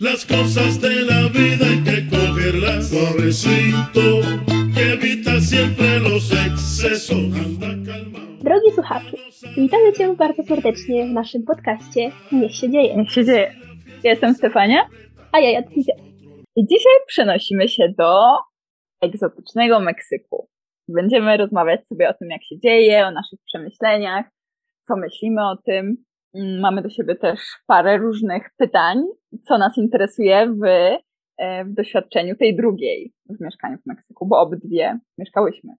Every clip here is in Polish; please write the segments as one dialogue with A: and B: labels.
A: Las cosas de la vida hay que cogerlas suavecito, que evita siempre los excesos.
B: Drogi słuchaczu, witamy Cię bardzo serdecznie w naszym podcaście Niech się dzieje.
C: Niech się dzieje. Ja jestem Stefania
B: A ja Jadwiga.
C: i dzisiaj przenosimy się do egzotycznego Meksyku. Będziemy rozmawiać sobie o tym, jak się dzieje, o naszych przemyśleniach, co myślimy o tym. Mm, Mamy do siebie też parę różnych pytań, co nas interesuje w, e, w doświadczeniu tej drugiej w mieszkaniu w Meksyku, bo obydwie mieszkałyśmy.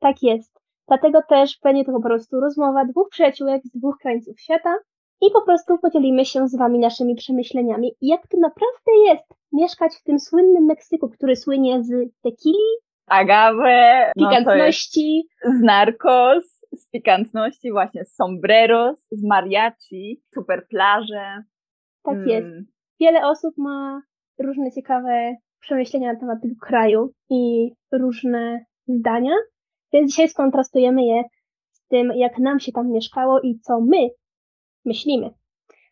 B: Tak jest. Dlatego też będzie to po prostu rozmowa dwóch przyjaciółek z dwóch krańców świata i po prostu podzielimy się z Wami naszymi przemyśleniami, jak to naprawdę jest mieszkać w tym słynnym Meksyku, który słynie z tequili,
C: Agave, no
B: pikantności,
C: z narcos, z pikantności, właśnie z sombreros, z mariachi, super plaże.
B: tak
C: Mm,
B: jest. Wiele osób ma różne ciekawe przemyślenia na temat tego kraju i różne zdania, więc dzisiaj skontrastujemy je z tym, jak nam się tam mieszkało i co my myślimy.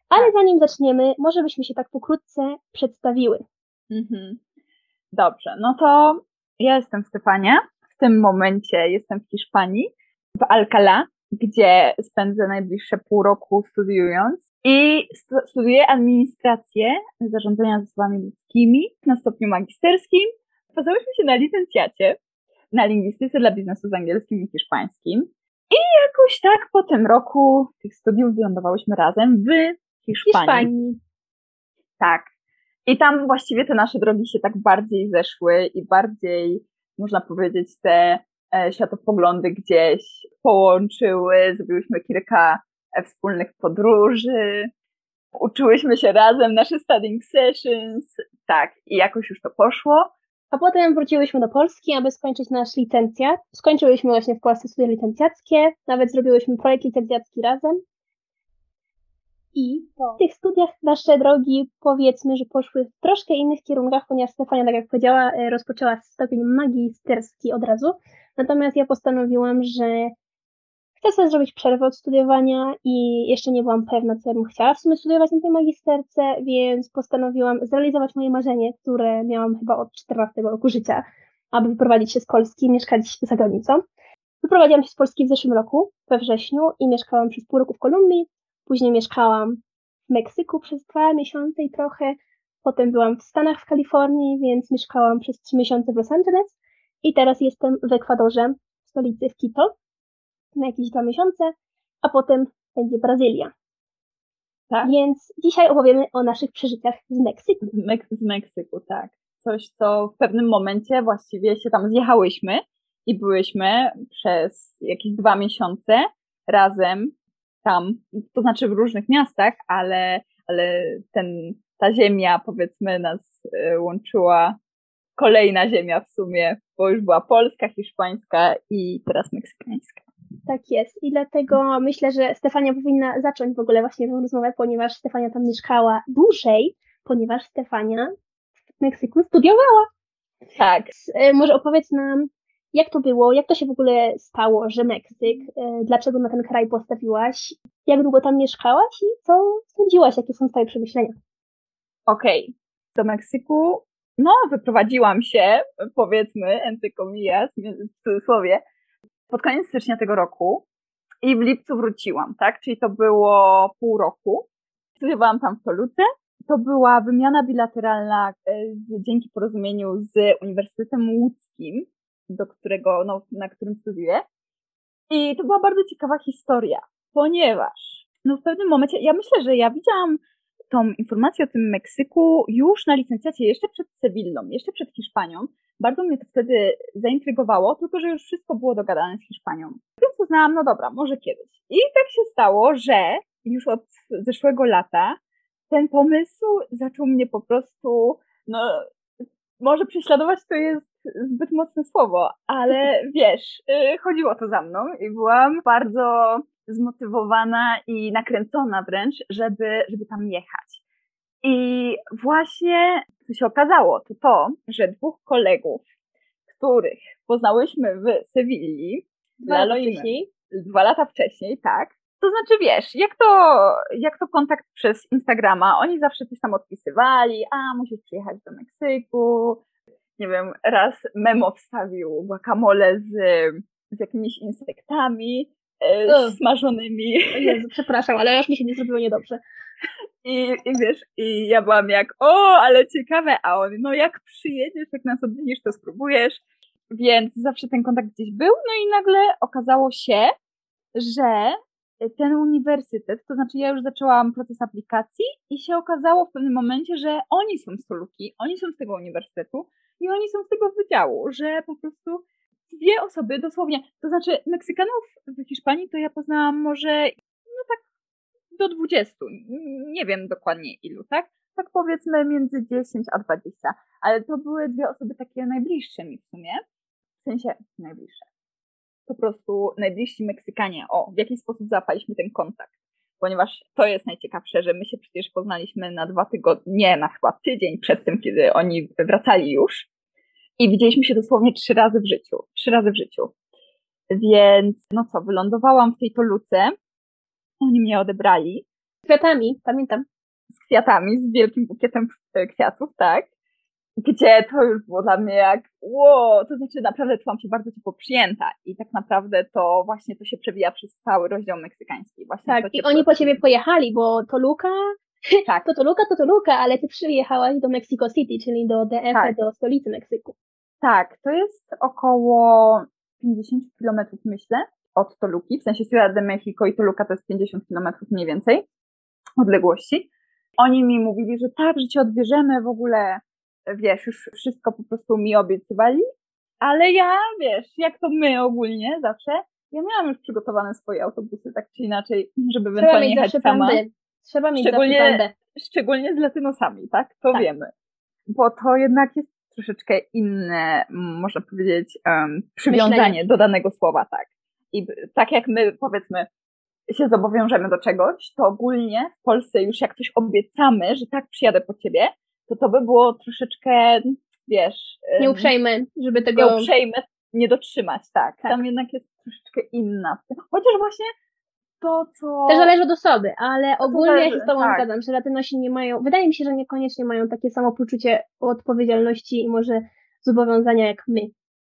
B: Ale zanim zaczniemy, może byśmy się tak pokrótce przedstawiły.
C: Mhm. Dobrze, no to ja jestem Stefania. W tym momencie jestem w Hiszpanii, w Alcalá, gdzie spędzę najbliższe pół roku studiując i stu- studiuję administrację zarządzania zasobami ludzkimi na stopniu magisterskim. Poznałyśmy się na licencjacie na lingwistyce dla biznesu z angielskim i hiszpańskim. I jakoś tak po tym roku tych studiów wylądowałyśmy razem w
B: W Hiszpanii.
C: tak. I tam właściwie te nasze drogi się tak bardziej zeszły i bardziej, można powiedzieć, te światopoglądy gdzieś połączyły. Zrobiłyśmy kilka e, wspólnych podróży. Uczyłyśmy się razem, nasze studying sessions. Tak, i jakoś już to poszło.
B: A potem wróciłyśmy do Polski, aby skończyć nasz licencjat. Skończyłyśmy właśnie w Polsce studia licencjackie, nawet zrobiłyśmy projekt licencjacki razem. I po tych studiach nasze drogi, powiedzmy, że poszły w troszkę innych kierunkach, ponieważ Stefania, tak jak powiedziała, e, rozpoczęła stopień magisterski od razu. Natomiast ja postanowiłam, że chcę sobie zrobić przerwę od studiowania i jeszcze nie byłam pewna, co ja bym chciała w sumie studiować na tej magisterce, więc postanowiłam zrealizować moje marzenie, które miałam chyba od 14 roku życia, aby wyprowadzić się z Polski i mieszkać za granicą. Wyprowadziłam się z Polski w zeszłym roku, we wrześniu i mieszkałam przez pół roku w Kolumbii, później mieszkałam w Meksyku przez dwa miesiące i trochę, potem byłam w Stanach w Kalifornii, więc mieszkałam przez trzy miesiące w Los Angeles i teraz jestem w Ekwadorze, w stolicy w Quito na jakieś dwa miesiące, a potem będzie Brazylia.
C: Tak.
B: Więc dzisiaj opowiemy o naszych przeżyciach z Meksyku.
C: z, Mek- z Meksyku, tak. Coś, co w pewnym momencie właściwie się tam zjechałyśmy i byłyśmy przez jakieś dwa miesiące razem tam, to znaczy w różnych miastach, ale, ale ten, ta ziemia powiedzmy nas e, łączyła, kolejna ziemia w sumie, bo już była polska, hiszpańska i teraz meksykańska.
B: Tak jest. I dlatego myślę, że Stefania powinna zacząć w ogóle właśnie tę rozmowę, ponieważ Stefania tam mieszkała dłużej, ponieważ Stefania w Meksyku studiowała.
C: Tak,
B: e, może opowiedz nam, jak to było, jak to się w ogóle stało, że Meksyk, e, dlaczego na ten kraj postawiłaś, jak długo tam mieszkałaś i co sądziłaś, jakie są twoje przemyślenia?
C: Okej, do Meksyku, no, wyprowadziłam się, powiedzmy, entre comillas, w cudzysłowie, pod koniec stycznia tego roku i w lipcu wróciłam, tak? Czyli to było pół roku. Studiowałam tam w Toluce. To była wymiana bilateralna e, z, dzięki porozumieniu z Uniwersytetem Łódzkim, do którego, no, na którym studiuję. I to była bardzo ciekawa historia, ponieważ no, w pewnym momencie, ja myślę, że ja widziałam tą informację o tym Meksyku już na licencjacie, jeszcze przed Sewillą, jeszcze przed Hiszpanią. Bardzo mnie to wtedy zaintrygowało, tylko że już wszystko było dogadane z Hiszpanią. Więc uznałam, no dobra, może kiedyś. I tak się stało, że już od zeszłego lata ten pomysł zaczął mnie po prostu, no, może prześladować to jest zbyt mocne słowo, ale wiesz, y, chodziło to za mną i byłam bardzo zmotywowana i nakręcona wręcz, żeby, żeby tam jechać. I właśnie co się okazało, to to, że dwóch kolegów, których poznałyśmy w Sewilli,
B: Dwa
C: La
B: lata wcześniej.
C: dwa lata wcześniej, tak, to znaczy, wiesz, jak to, jak to kontakt przez Instagrama, oni zawsze coś tam odpisywali, a musisz przyjechać do Meksyku, nie wiem, raz memo wstawił guacamole z, z jakimiś insektami e, smażonymi.
B: Jezu, przepraszam, ale aż mi się nie zrobiło niedobrze.
C: I, I wiesz, i ja byłam jak, o, ale ciekawe, a on, no jak przyjedziesz, jak nas odwiedzisz, to spróbujesz. Więc zawsze ten kontakt gdzieś był, no i nagle okazało się, że ten uniwersytet, to znaczy ja już zaczęłam proces aplikacji i się okazało w pewnym momencie, że oni są z Toluki, oni są z tego uniwersytetu i oni są z tego wydziału, że po prostu dwie osoby dosłownie, to znaczy Meksykanów w Hiszpanii to ja poznałam może no tak do 20, nie wiem dokładnie ilu, tak? Tak powiedzmy między 10 a 20, ale to były dwie osoby takie najbliższe mi w sumie, w sensie najbliższe po prostu najbliżsi Meksykanie, o, w jaki sposób załapaliśmy ten kontakt. Ponieważ to jest najciekawsze, że my się przecież poznaliśmy na dwa tygodnie, nie, na chyba tydzień przed tym, kiedy oni wracali już. I widzieliśmy się dosłownie trzy razy w życiu. Trzy razy w życiu. Więc, no co, wylądowałam w tej Toluce. Oni mnie odebrali.
B: Z kwiatami, pamiętam.
C: Z kwiatami, z wielkim bukietem kwiatów, tak gdzie to już było dla mnie jak, wow, to znaczy naprawdę czułam się bardzo ciepło przyjęta i tak naprawdę to właśnie to się przewija przez cały rozdział meksykański. Właśnie
B: tak, i oni po ciebie pojechali, bo Toluca, tak. to Toluca to Toluca, ale ty przyjechałaś do Mexico City, czyli do DF, tak. do stolicy Meksyku.
C: Tak, to jest około 50 kilometrów myślę od Toluki, w sensie Ciudad de Mexico i Toluca to jest 50 kilometrów mniej więcej odległości. Oni mi mówili, że tak, że cię odbierzemy w ogóle wiesz, już wszystko po prostu mi obiecywali, ale ja, wiesz, jak to my ogólnie zawsze, ja miałam już przygotowane swoje autobusy, tak czy inaczej, żeby ewentualnie jechać sama.
B: Trzeba mieć szczególnie,
C: szczególnie z latynosami, tak? To tak. wiemy. Bo to jednak jest troszeczkę inne, można powiedzieć, um, przywiązanie Myślenie. do danego słowa, tak. I tak jak my, powiedzmy, się zobowiążemy do czegoś, to ogólnie w Polsce już jak coś obiecamy, że tak przyjadę po ciebie, to to by było troszeczkę, wiesz...
B: Nieuprzejme, żeby tego...
C: Nieuprzejme nie dotrzymać, tak. tak. Tam jednak jest troszeczkę inna. Chociaż właśnie to, co...
B: Też zależy od osoby, ale ogólnie zależy, ja się z Tobą tak. zgadzam, że Latynosi nie mają, wydaje mi się, że niekoniecznie mają takie samo poczucie odpowiedzialności i może zobowiązania jak my.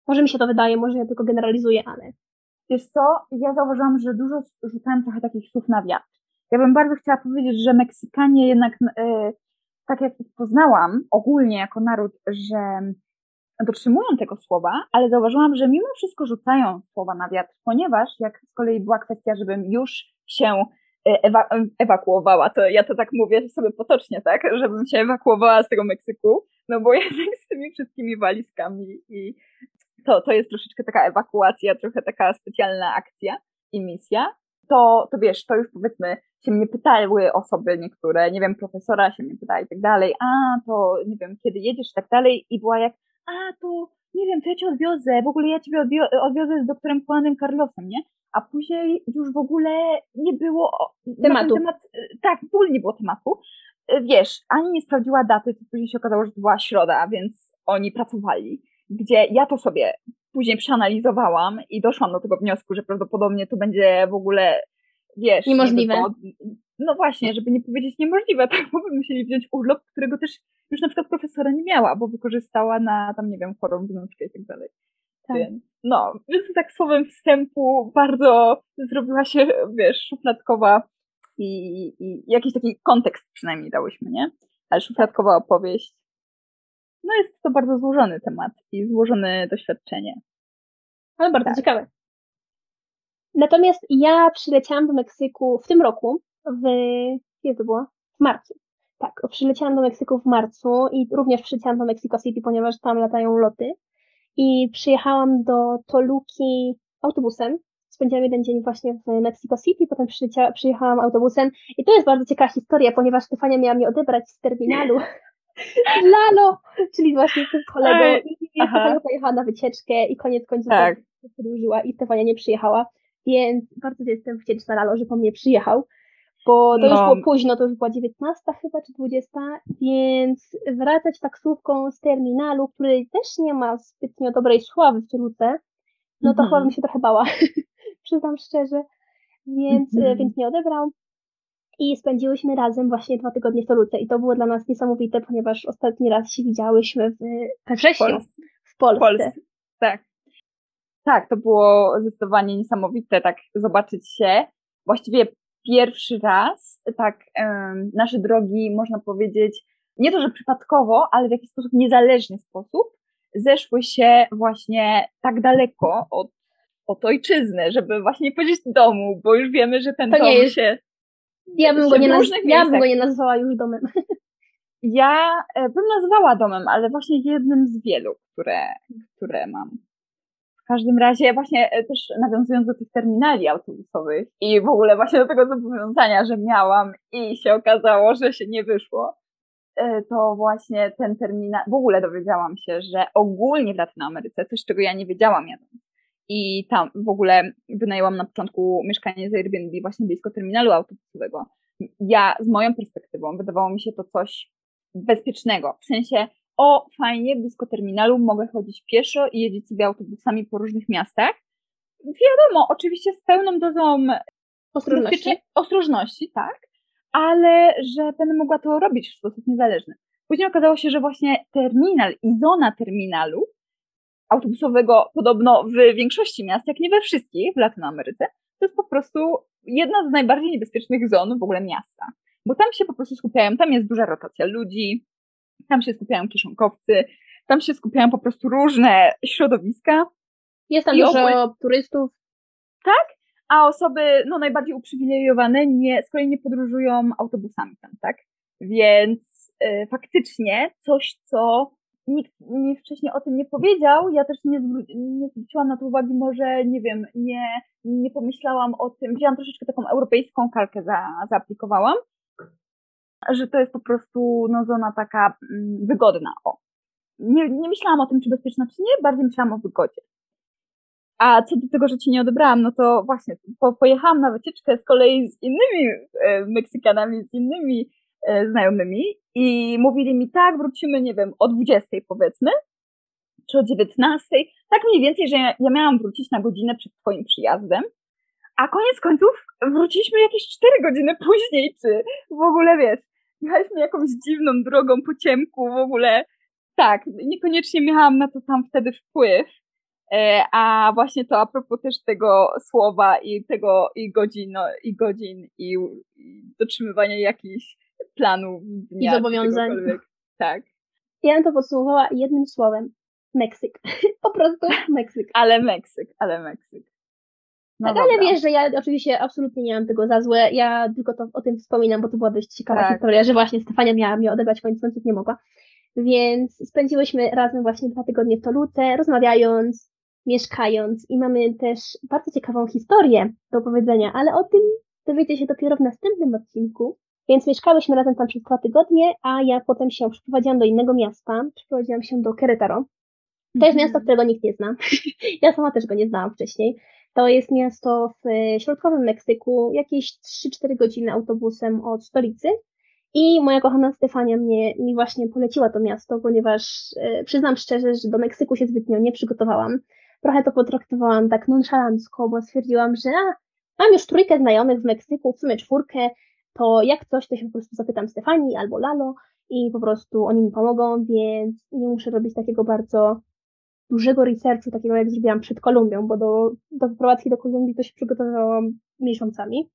B: Może mi się to wydaje, może ja tylko generalizuję, ale...
C: Wiesz co, ja zauważyłam, że dużo rzucałem trochę takich słów na wiatr. Ja bym bardzo chciała powiedzieć, że Meksykanie jednak e, tak jak poznałam ogólnie jako naród, że dotrzymują tego słowa, ale zauważyłam, że mimo wszystko rzucają słowa na wiatr, ponieważ jak z kolei była kwestia, żebym już się e, ewa ewakuowała, to ja to tak mówię sobie potocznie, tak, żebym się ewakuowała z tego Meksyku, no bo jednak z tymi wszystkimi walizkami i to, to jest troszeczkę taka ewakuacja, trochę taka specjalna akcja i misja, to, to wiesz, to już powiedzmy się mnie pytały osoby niektóre, nie wiem, profesora się mnie pyta i tak dalej, a to nie wiem, kiedy jedziesz i tak dalej i była jak, a to nie wiem, to ja cię odwiozę, w ogóle ja ciebie odwiozę z doktorem Juanem Carlosem, nie? A później już w ogóle nie było
B: tematu.
C: Temat, tak, w ogóle nie było tematu. Wiesz, ani nie sprawdziła daty, to później się okazało, że to była środa, więc oni pracowali, gdzie ja to sobie później przeanalizowałam i doszłam do tego wniosku, że prawdopodobnie to będzie w ogóle, wiesz...
B: Niemożliwe.
C: No właśnie, żeby nie powiedzieć niemożliwe, tak, bo by musieli wziąć urlop, którego też już na przykład profesora nie miała, bo wykorzystała na tam, nie wiem, chorą wnuczkę i tak dalej. Tak. Więc, no, więc tak słowem wstępu bardzo zrobiła się, wiesz, szufladkowa i, i jakiś taki kontekst przynajmniej dałyśmy, nie? Ale szufladkowa opowieść no jest to bardzo złożony temat i złożone doświadczenie.
B: Ale bardzo tak. ciekawe. Natomiast ja przyleciałam do Meksyku w tym roku, w, kiedy to było? W marcu. Tak, przyleciałam do Meksyku w marcu i również przyleciałam do Mexico City, ponieważ tam latają loty. I przyjechałam do Toluki autobusem. Spędziłam jeden dzień właśnie w Mexico City, potem przyjechałam autobusem. I to jest bardzo ciekawa historia, ponieważ Stefania miała mnie odebrać z terminalu Lalo, czyli właśnie z kolegą i Stefania pojechała na wycieczkę i koniec końców tak. przedłużyła i Stefania nie przyjechała, więc bardzo jestem wdzięczna Lalo, że po mnie przyjechał, bo to no. już było późno, to już była 19 chyba, czy 20, więc wracać taksówką z terminalu, który też nie ma zbytnio dobrej sławy w Toluce, no to mm chyba bym się trochę bała, przyznam szczerze, więc, mm -hmm. więc mnie odebrał. I spędziłyśmy razem właśnie dwa tygodnie w Toluce i to było dla nas niesamowite, ponieważ ostatni raz się widziałyśmy w, we wrześniu
C: Polsce.
B: w Polsce.
C: W Polsce. Tak. Tak, to było zdecydowanie niesamowite, tak zobaczyć się. Właściwie pierwszy raz, tak, um, nasze drogi, można powiedzieć, nie to, że przypadkowo, ale w jakiś sposób niezależny sposób, zeszły się właśnie tak daleko od, od ojczyzny, żeby właśnie powiedzieć domu, bo już wiemy, że ten
B: to
C: dom
B: jest...
C: się.
B: Ja bym, go nie, naz... ja bym go nie nazwała już domem.
C: Ja e, bym nazwała domem, ale właśnie jednym z wielu, które, które mam. W każdym razie właśnie e, też nawiązując do tych terminali autobusowych i w ogóle właśnie do tego zobowiązania, że miałam i się okazało, że się nie wyszło, e, to właśnie ten terminal, w ogóle dowiedziałam się, że ogólnie w Latynoameryce, coś czego ja nie wiedziałam jadąc, i tam w ogóle wynajęłam na początku mieszkanie z Airbnb właśnie blisko terminalu autobusowego. Ja z moją perspektywą wydawało mi się to coś bezpiecznego, w sensie o, fajnie, blisko terminalu, mogę chodzić pieszo i jeździć sobie autobusami po różnych miastach. Wiadomo, oczywiście z pełną dozą
B: ostrożności,
C: ostrożności tak, ale że będę mogła to robić w sposób niezależny. Później okazało się, że właśnie terminal i zona terminalu autobusowego podobno w większości miast, jak nie we wszystkich w Latynoameryce, to jest po prostu jedna z najbardziej niebezpiecznych zon w ogóle miasta. Bo tam się po prostu skupiają, tam jest duża rotacja ludzi, tam się skupiają kieszonkowcy, tam się skupiają po prostu różne środowiska.
B: Jest tam dużo turystów.
C: Tak, a osoby no, najbardziej uprzywilejowane nie, z kolei nie podróżują autobusami tam, tak? Więc y, faktycznie coś, co nikt mi wcześniej o tym nie powiedział, ja też nie, nie zwróciłam na to uwagi, może nie wiem, nie, nie pomyślałam o tym, wzięłam troszeczkę taką europejską kalkę, za, zaaplikowałam, że to jest po prostu no, zona taka mm, wygodna. O. Nie, nie myślałam o tym, czy bezpieczna, czy nie, bardziej myślałam o wygodzie. A co do tego, że ci nie odebrałam, no to właśnie po, pojechałam na wycieczkę z kolei z innymi e, Meksykanami, z innymi e, znajomymi i mówili mi tak, wrócimy, nie wiem, o 20 powiedzmy, czy o 19, tak mniej więcej, że ja, ja miałam wrócić na godzinę przed twoim przyjazdem, a koniec końców wróciliśmy jakieś 4 godziny później, czy w ogóle wiesz, jechaliśmy jakąś dziwną drogą po ciemku, w ogóle tak, niekoniecznie miałam na to tam wtedy wpływ, e, a właśnie to a propos też tego słowa i tego i godzin, no, i godzin i, i dotrzymywania jakichś planów dnia.
B: I zobowiązań.
C: Tak.
B: Ja bym to podsumowała jednym słowem. Meksyk. po prostu Meksyk.
C: ale Meksyk, ale Meksyk.
B: No tak, ale wiesz, że ja oczywiście absolutnie nie mam tego za złe. Ja tylko to o tym wspominam, bo to była dość ciekawa tak. historia, że właśnie Stefania miała mnie odebrać, końcu końców nie mogła. Więc spędziłyśmy razem właśnie dwa tygodnie w Toluce, rozmawiając, mieszkając i mamy też bardzo ciekawą historię do opowiedzenia, ale o tym dowiecie się dopiero w następnym odcinku. Więc mieszkałyśmy razem tam przez dwa tygodnie, a ja potem się przeprowadziłam do innego miasta. Przeprowadziłam się do Querétaro. To jest miasto, którego nikt nie zna. ja sama też go nie znałam wcześniej. To jest miasto w e, środkowym Meksyku, jakieś 3-4 godziny autobusem od stolicy. I moja kochana Stefania mnie, mi właśnie poleciła to miasto, ponieważ e, przyznam szczerze, że do Meksyku się zbytnio nie przygotowałam. Trochę to potraktowałam tak nonszalancko, bo stwierdziłam, że a, mam już trójkę znajomych w Meksyku, w sumie czwórkę, to jak coś, to się po prostu zapytam Stefanii albo Lalo i po prostu oni mi pomogą, więc nie muszę robić takiego bardzo dużego researchu, takiego jak zrobiłam przed Kolumbią, bo do, do wyprowadzki do Kolumbii to się przygotowałam miesiącami.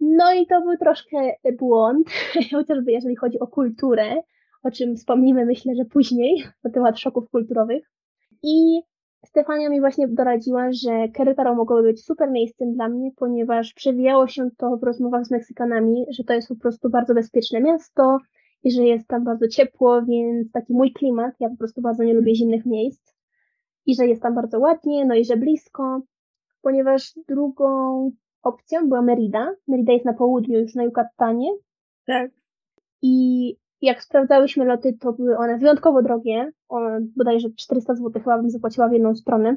B: No i to był troszkę błąd, chociażby jeżeli chodzi o kulturę, o czym wspomnimy myślę, że później, na temat szoków kulturowych. I Stefania mi właśnie doradziła, że Querétaro mogło być super miejscem dla mnie, ponieważ przewijało się to w rozmowach z Meksykanami, że to jest po prostu bardzo bezpieczne miasto i że jest tam bardzo ciepło, więc taki mój klimat, ja po prostu bardzo nie lubię zimnych miejsc i że jest tam bardzo ładnie, no i że blisko, ponieważ drugą opcją była Merida. Merida jest na południu, już na Yucatanie.
C: Tak.
B: I jak sprawdzałyśmy loty, to były one wyjątkowo drogie, o, bodajże 400 zł chyba bym zapłaciła w jedną stronę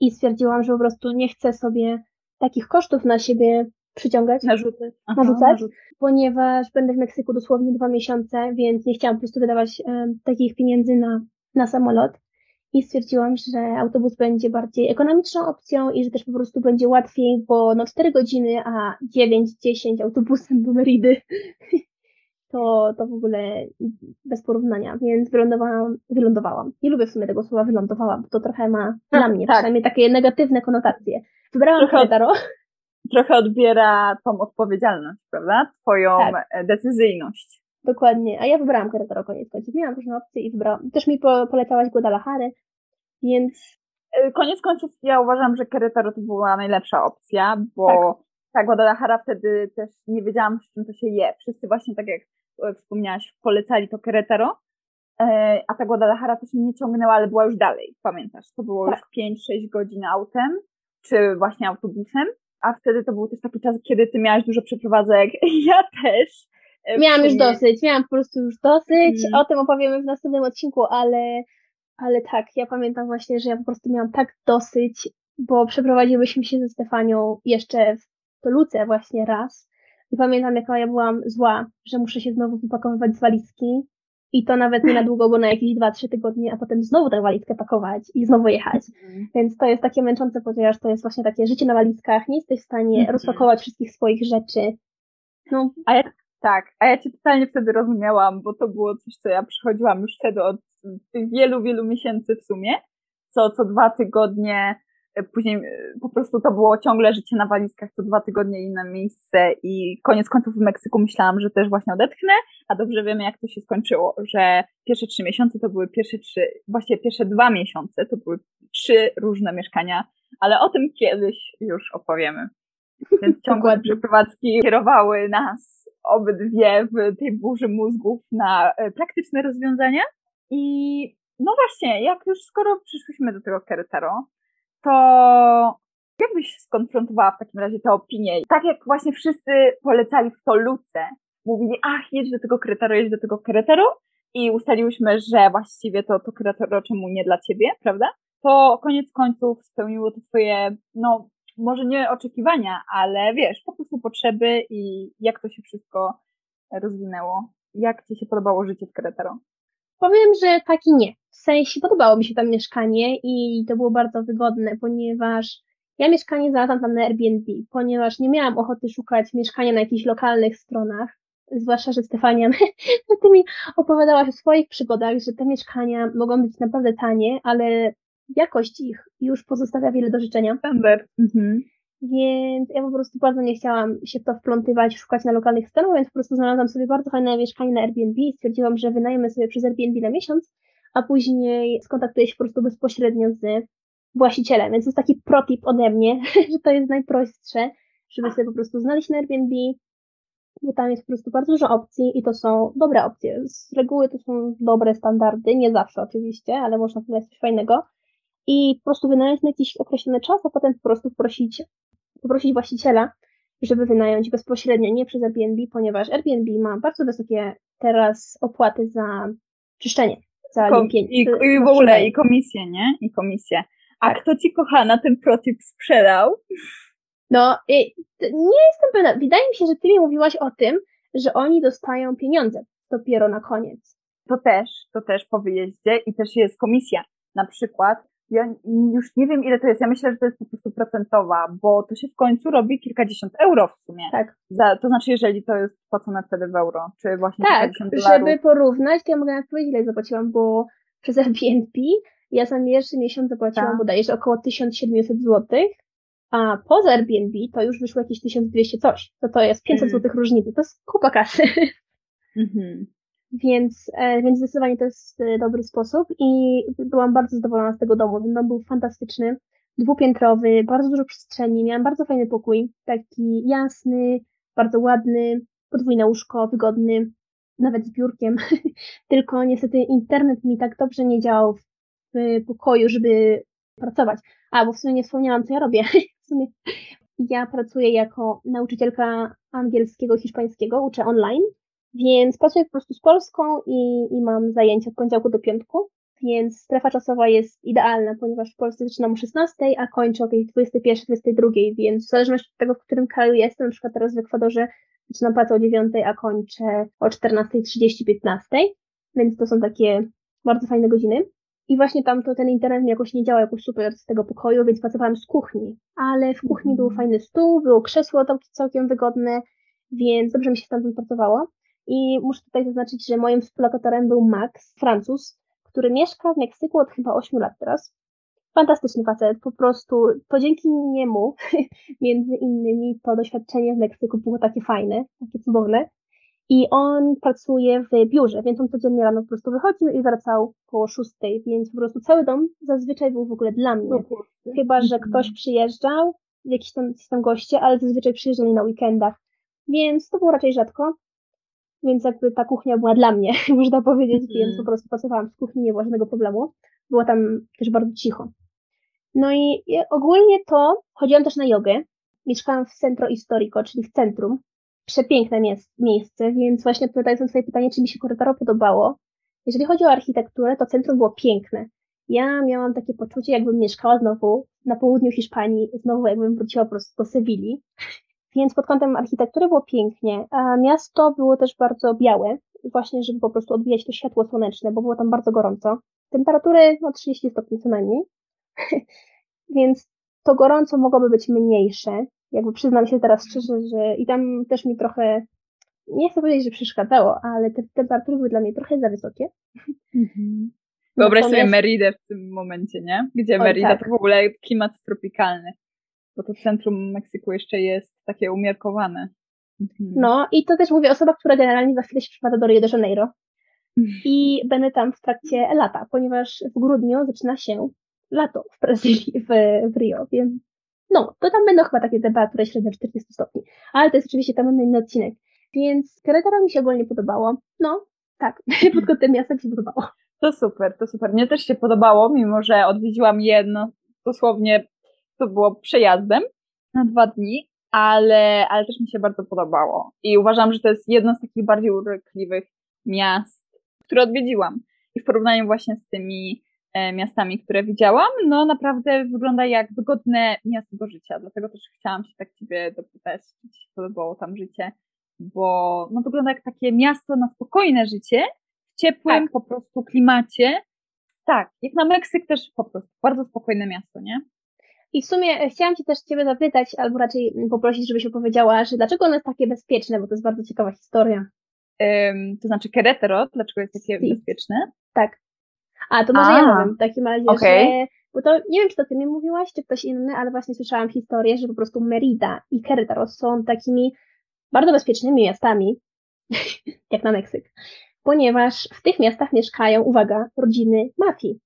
B: i stwierdziłam, że po prostu nie chcę sobie takich kosztów na siebie przyciągać,
C: narzucać,
B: Aha, narzucać ponieważ będę w Meksyku dosłownie dwa miesiące, więc nie chciałam po prostu wydawać takich pieniędzy na, na samolot. i stwierdziłam, że autobus będzie bardziej ekonomiczną opcją i że też po prostu będzie łatwiej, bo no 4 godziny, a 9-10 autobusem do Meridy to, to w ogóle bez porównania, więc wylądowałam, wylądowałam. Nie lubię w sumie tego słowa wylądowałam, bo to trochę ma dla
C: Tak,
B: mnie
C: tak.
B: przynajmniej takie negatywne konotacje. Wybrałam Querétaro,
C: Trochę odbiera tą odpowiedzialność, prawda? Twoją
B: Tak.
C: e, decyzyjność.
B: dokładnie, a ja wybrałam Querétaro koniec końców. Miałam różne opcje i wybrałam. Też mi po, polecałaś Guadalajara, więc
C: E, Koniec końców ja uważam, że Querétaro to była najlepsza opcja, bo
B: Tak.
C: tak, Guadalajara wtedy też nie wiedziałam, z czym to się je. Wszyscy właśnie, tak jak e, wspomniałaś, polecali to Querétaro, e, a ta Guadalajara też mnie ciągnęła, ale była już dalej, pamiętasz? To było
B: Tak.
C: już 5-6 godzin autem, czy właśnie autobusem, a wtedy to był też taki czas, kiedy ty miałaś dużo przeprowadzek, ja też. e,
B: miałam już dosyć, miałam po prostu już dosyć.
C: Mhm.
B: O tym opowiemy w następnym odcinku, ale, ale tak, ja pamiętam właśnie, że ja po prostu miałam tak dosyć, bo przeprowadziłyśmy się ze Stefanią jeszcze w Toluce właśnie raz. I pamiętam, jaka ja byłam zła, że muszę się znowu wypakowywać z walizki. I to nawet nie na długo, bo na jakieś 2-3 tygodnie, a potem znowu tę walizkę pakować i znowu jechać.
C: Mhm.
B: Więc to jest takie męczące, ponieważ to jest właśnie takie życie na walizkach. Nie jesteś w stanie
C: Mhm.
B: rozpakować wszystkich swoich rzeczy. No,
C: A ja, tak, a ja cię totalnie wtedy rozumiałam, bo to było coś, co ja przychodziłam już wtedy od wielu, wielu miesięcy w sumie, co, co dwa tygodnie, później e, po prostu to było ciągle życie na walizkach, co dwa tygodnie inne miejsce i koniec końców w Meksyku myślałam, że też właśnie odetchnę, a dobrze wiemy, jak to się skończyło, że pierwsze trzy miesiące to były pierwsze trzy, właściwie pierwsze dwa miesiące to były trzy różne mieszkania, ale o tym kiedyś już opowiemy. Więc
B: Dokładnie.
C: przeprowadzki kierowały nas obydwie w tej burzy mózgów na e, praktyczne rozwiązania. I no właśnie, jak już skoro przyszłyśmy do tego Querétaro, to jak byś skonfrontowała w takim razie te opinie? Tak jak właśnie wszyscy polecali w Toluce, mówili, ach, jedź do tego Querétaro, jedź do tego Querétaro i ustaliłyśmy, że właściwie to, to Querétaro czemu nie dla ciebie, prawda? To koniec końców spełniło to twoje, no może nie oczekiwania, ale wiesz, po prostu potrzeby i jak to się wszystko rozwinęło. Jak ci się podobało życie w Querétaro?
B: Powiem, że tak i nie. W sensie podobało mi się tam mieszkanie i to było bardzo wygodne, ponieważ ja mieszkanie znalazłam tam na Airbnb, ponieważ nie miałam ochoty szukać mieszkania na jakichś lokalnych stronach. Zwłaszcza, że Stefania, ty mi opowiadałaś o swoich przygodach, że te mieszkania mogą być naprawdę tanie, ale jakość ich już pozostawia wiele do życzenia.
C: Standard. Mhm.
B: Więc ja po prostu bardzo nie chciałam się w to wplątywać, szukać na lokalnych stronach, więc po prostu znalazłam sobie bardzo fajne mieszkanie na Airbnb i stwierdziłam, że wynajmę sobie przez Airbnb na miesiąc, a później skontaktuję się po prostu bezpośrednio z właścicielem. Więc to jest taki protip ode mnie, że to jest najprostsze, żeby sobie po prostu znaleźć na Airbnb, bo tam jest po prostu bardzo dużo opcji i to są dobre opcje. Z reguły to są dobre standardy, nie zawsze oczywiście, ale można znaleźć coś fajnego i po prostu wynająć na jakiś określony czas, a potem po prostu prosić, poprosić właściciela, żeby wynająć bezpośrednio, nie przez Airbnb, ponieważ Airbnb ma bardzo wysokie teraz opłaty za czyszczenie, za
C: Kom-
B: limpienie.
C: i, I w ogóle, i komisję, nie? I komisję. A
B: Tak.
C: kto ci kochana ten protip sprzedał?
B: No, nie jestem pewna. Wydaje mi się, że ty mi mówiłaś o tym, że oni dostają pieniądze dopiero na koniec.
C: To też, to też po wyjeździe i też jest komisja. Na przykład, ja już nie wiem ile to jest, ja myślę, że to jest po prostu procentowa, bo to się w końcu robi kilkadziesiąt euro w sumie.
B: Tak,
C: Za, to znaczy, jeżeli to jest płacone wtedy w euro, czy właśnie
B: tak, żeby porównać, to ja mogę nawet powiedzieć, ile zapłaciłam, bo przez Airbnb ja za pierwszy miesiąc zapłaciłam
C: Tak.
B: bodajże około 1700 zł, a poza Airbnb to już wyszło jakieś 1200 coś. To to jest 500
C: Mm.
B: zł różnicy, to jest kupa kasy.
C: Mhm.
B: Więc, e, więc zdecydowanie to jest e, dobry sposób i byłam bardzo zadowolona z tego domu. Ten dom był fantastyczny, dwupiętrowy, bardzo dużo przestrzeni, miałam bardzo fajny pokój, taki jasny, bardzo ładny, podwójne łóżko, wygodny, nawet z biurkiem. Tylko niestety internet mi tak dobrze nie działał w pokoju, żeby pracować. A, bo w sumie nie wspomniałam, co ja robię. W sumie ja pracuję jako nauczycielka angielskiego, hiszpańskiego, uczę online. Więc pracuję po prostu z Polską i, i mam zajęcia od poniedziałku do piątku, więc strefa czasowa jest idealna, ponieważ w Polsce zaczynam o 16, a kończę o jakiejś 21, 22, więc w zależności od tego, w którym kraju jestem, na przykład teraz w Ekwadorze zaczynam pracę o 9, a kończę o 14.30, 15, więc to są takie bardzo fajne godziny. I właśnie tam to ten internet mi jakoś nie działał jakoś super z tego pokoju, więc pracowałam z kuchni. Ale w kuchni był fajny stół, było krzesło całkiem wygodne, więc dobrze mi się tam pracowało. I muszę tutaj zaznaczyć, że moim współlokatorem był Max, Francuz, który mieszka w Meksyku od chyba 8 lat teraz. Fantastyczny facet, po prostu to dzięki niemu, między innymi, to doświadczenie w Meksyku było takie fajne, takie cudowne. I on pracuje w biurze, więc on codziennie rano po prostu wychodził i wracał po szóstej, więc po prostu cały dom zazwyczaj był w ogóle dla mnie. Chyba, że
C: Mhm.
B: ktoś przyjeżdżał, jakiś tam, jakiś tam goście, ale zazwyczaj przyjeżdżali na weekendach, więc to było raczej rzadko. Więc jakby ta kuchnia była dla mnie, można powiedzieć,
C: Mhm.
B: więc po prostu pracowałam w kuchni, nie było żadnego problemu. Było tam też bardzo cicho. No i ogólnie to chodziłam też na jogę. Mieszkałam w Centro Historico, czyli w centrum. Przepiękne miejsce, więc właśnie odpowiadając na Twoje pytanie, czy mi się Corretaro podobało. Jeżeli chodzi o architekturę, to centrum było piękne. Ja miałam takie poczucie, jakbym mieszkała znowu na południu Hiszpanii, znowu jakbym wróciła po prostu do Sewilli. Więc pod kątem architektury było pięknie, a miasto było też bardzo białe, właśnie żeby po prostu odbijać to światło słoneczne, bo było tam bardzo gorąco. Temperatury no 30 stopni co najmniej. Więc to gorąco mogłoby być mniejsze. Jakby przyznam się teraz szczerze, że i tam też mi trochę, nie chcę powiedzieć, że przeszkadzało, ale te temperatury były dla mnie trochę za wysokie.
C: Mhm. Wyobraź sobie
B: Natomiast-
C: Meridę w tym momencie, nie? Gdzie
B: Oj,
C: Merida
B: tak.
C: to w ogóle klimat tropikalny. Bo to centrum Meksyku jeszcze jest takie umiarkowane. Mhm.
B: No i to też mówię osoba, która generalnie za chwilę się przypada do Rio de Janeiro i będę tam w trakcie lata, ponieważ w grudniu zaczyna się lato w Brazylii, w, w Rio, więc no, to tam będą chyba takie temperatury średnio 40 stopni, ale to jest oczywiście tam inny odcinek. Więc Querétaro mi się ogólnie podobało. No, tak, pod kątem miasta mi się podobało.
C: To super, to super. Mnie też się podobało, mimo że odwiedziłam jedno, dosłownie to było przejazdem na dwa dni, ale, ale też mi się bardzo podobało. I uważam, że to jest jedno z takich bardziej urokliwych miast, które odwiedziłam. I w porównaniu właśnie z tymi e, miastami, które widziałam, no naprawdę wygląda jak wygodne miasto do życia. Dlatego też chciałam się tak ciebie dopytać, czy ci się podobało tam życie, bo no wygląda jak takie miasto na spokojne życie, w ciepłym
B: Tak.
C: po prostu klimacie. Tak, jak na Meksyk też po prostu bardzo spokojne miasto, nie?
B: I w sumie e, chciałam Cię też Ciebie zapytać, albo raczej mm, poprosić, żebyś opowiedziała, że dlaczego ono jest takie bezpieczne, bo to jest bardzo ciekawa historia.
C: Ym, to znaczy Querétaro, dlaczego jest takie
B: Si.
C: bezpieczne?
B: Tak. A, to może
C: A.
B: ja powiem w takim razie,
C: Okej.
B: że... Bo to nie wiem, czy to ty mi mówiłaś, czy ktoś inny, ale właśnie słyszałam historię, że po prostu Merida i Querétaro są takimi bardzo bezpiecznymi miastami, jak na Meksyk, ponieważ w tych miastach mieszkają, uwaga, rodziny mafii.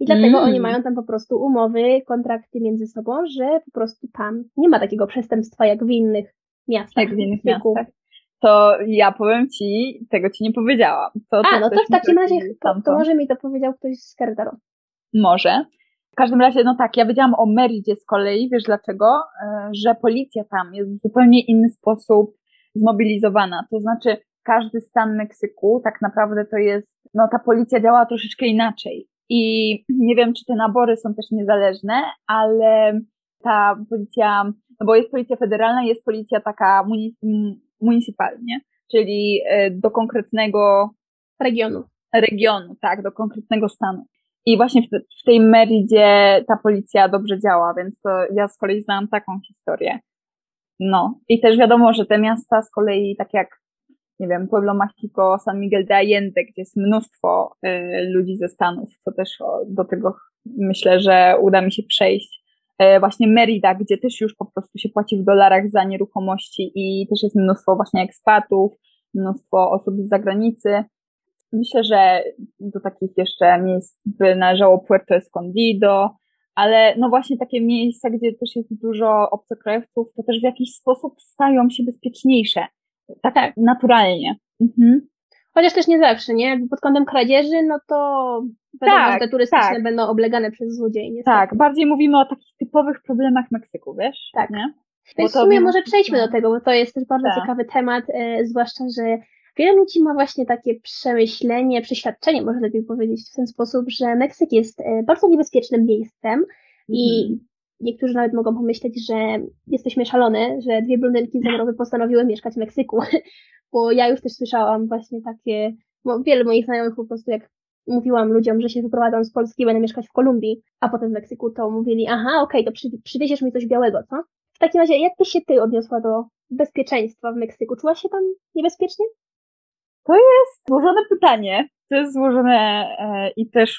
B: I dlatego
C: Mm.
B: oni mają tam po prostu umowy, kontrakty między sobą, że po prostu tam nie ma takiego przestępstwa jak w innych miastach.
C: Jak w innych miastach. To ja powiem ci, tego ci nie powiedziałam. To,
B: A, no to w takim razie, to, to może mi to powiedział ktoś z Querétaro.
C: Może. W każdym razie, no tak, ja wiedziałam o Meridzie z kolei, wiesz dlaczego? E, Że policja tam jest w zupełnie inny sposób zmobilizowana. To znaczy, każdy stan Meksyku tak naprawdę to jest, no ta policja działa troszeczkę inaczej. I nie wiem, czy te nabory są też niezależne, ale ta policja, no bo jest policja federalna, jest policja taka munic- municypalnie, czyli e, do konkretnego
B: Regionu.
C: regionu, tak, do konkretnego stanu. I właśnie w, w tej Meridzie ta policja dobrze działa, więc to ja z kolei znałam taką historię. No. I też wiadomo, że te miasta z kolei, tak jak, nie wiem, Pueblo Mágico, San Miguel de Allende, gdzie jest mnóstwo y, ludzi ze Stanów, co też o, do tego myślę, że uda mi się przejść. E, właśnie Merida, gdzie też już po prostu się płaci w dolarach za nieruchomości i też jest mnóstwo właśnie ekspatów, mnóstwo osób z zagranicy. Myślę, że do takich jeszcze miejsc by należało Puerto Escondido, ale no właśnie takie miejsca, gdzie też jest dużo obcokrajowców, to też w jakiś sposób stają się bezpieczniejsze. Tak,
B: Tak.
C: naturalnie. Mhm.
B: Chociaż też nie zawsze, nie? Jakby pod kątem kradzieży, no to wiadomo,
C: Tak,
B: te turystyczne
C: tak.
B: będą oblegane przez złodziei. niestety.
C: Tak, bardziej mówimy o takich typowych problemach Meksyku, wiesz?
B: Tak.
C: Nie?
B: Więc w sumie może przejdźmy do tego, bo to jest też bardzo
C: Tak.
B: ciekawy temat, e, zwłaszcza, że wiele ludzi ma właśnie takie przemyślenie, przeświadczenie, można lepiej powiedzieć w ten sposób, że Meksyk jest e, bardzo niebezpiecznym miejscem i
C: Mhm.
B: Niektórzy nawet mogą pomyśleć, że jesteśmy szalone, że dwie blondynki z Ameryki postanowiły mieszkać w Meksyku, bo ja już też słyszałam właśnie takie, wiele moich znajomych po prostu jak mówiłam ludziom, że się wyprowadzam z Polski, będę mieszkać w Kolumbii, a potem w Meksyku, to mówili, aha, okej, okay, to przy, przywieziesz mi coś białego, co? W takim razie, jak byś się ty odniosła do bezpieczeństwa w Meksyku? Czułaś się tam niebezpiecznie?
C: To jest złożone pytanie. To jest złożone e, i też,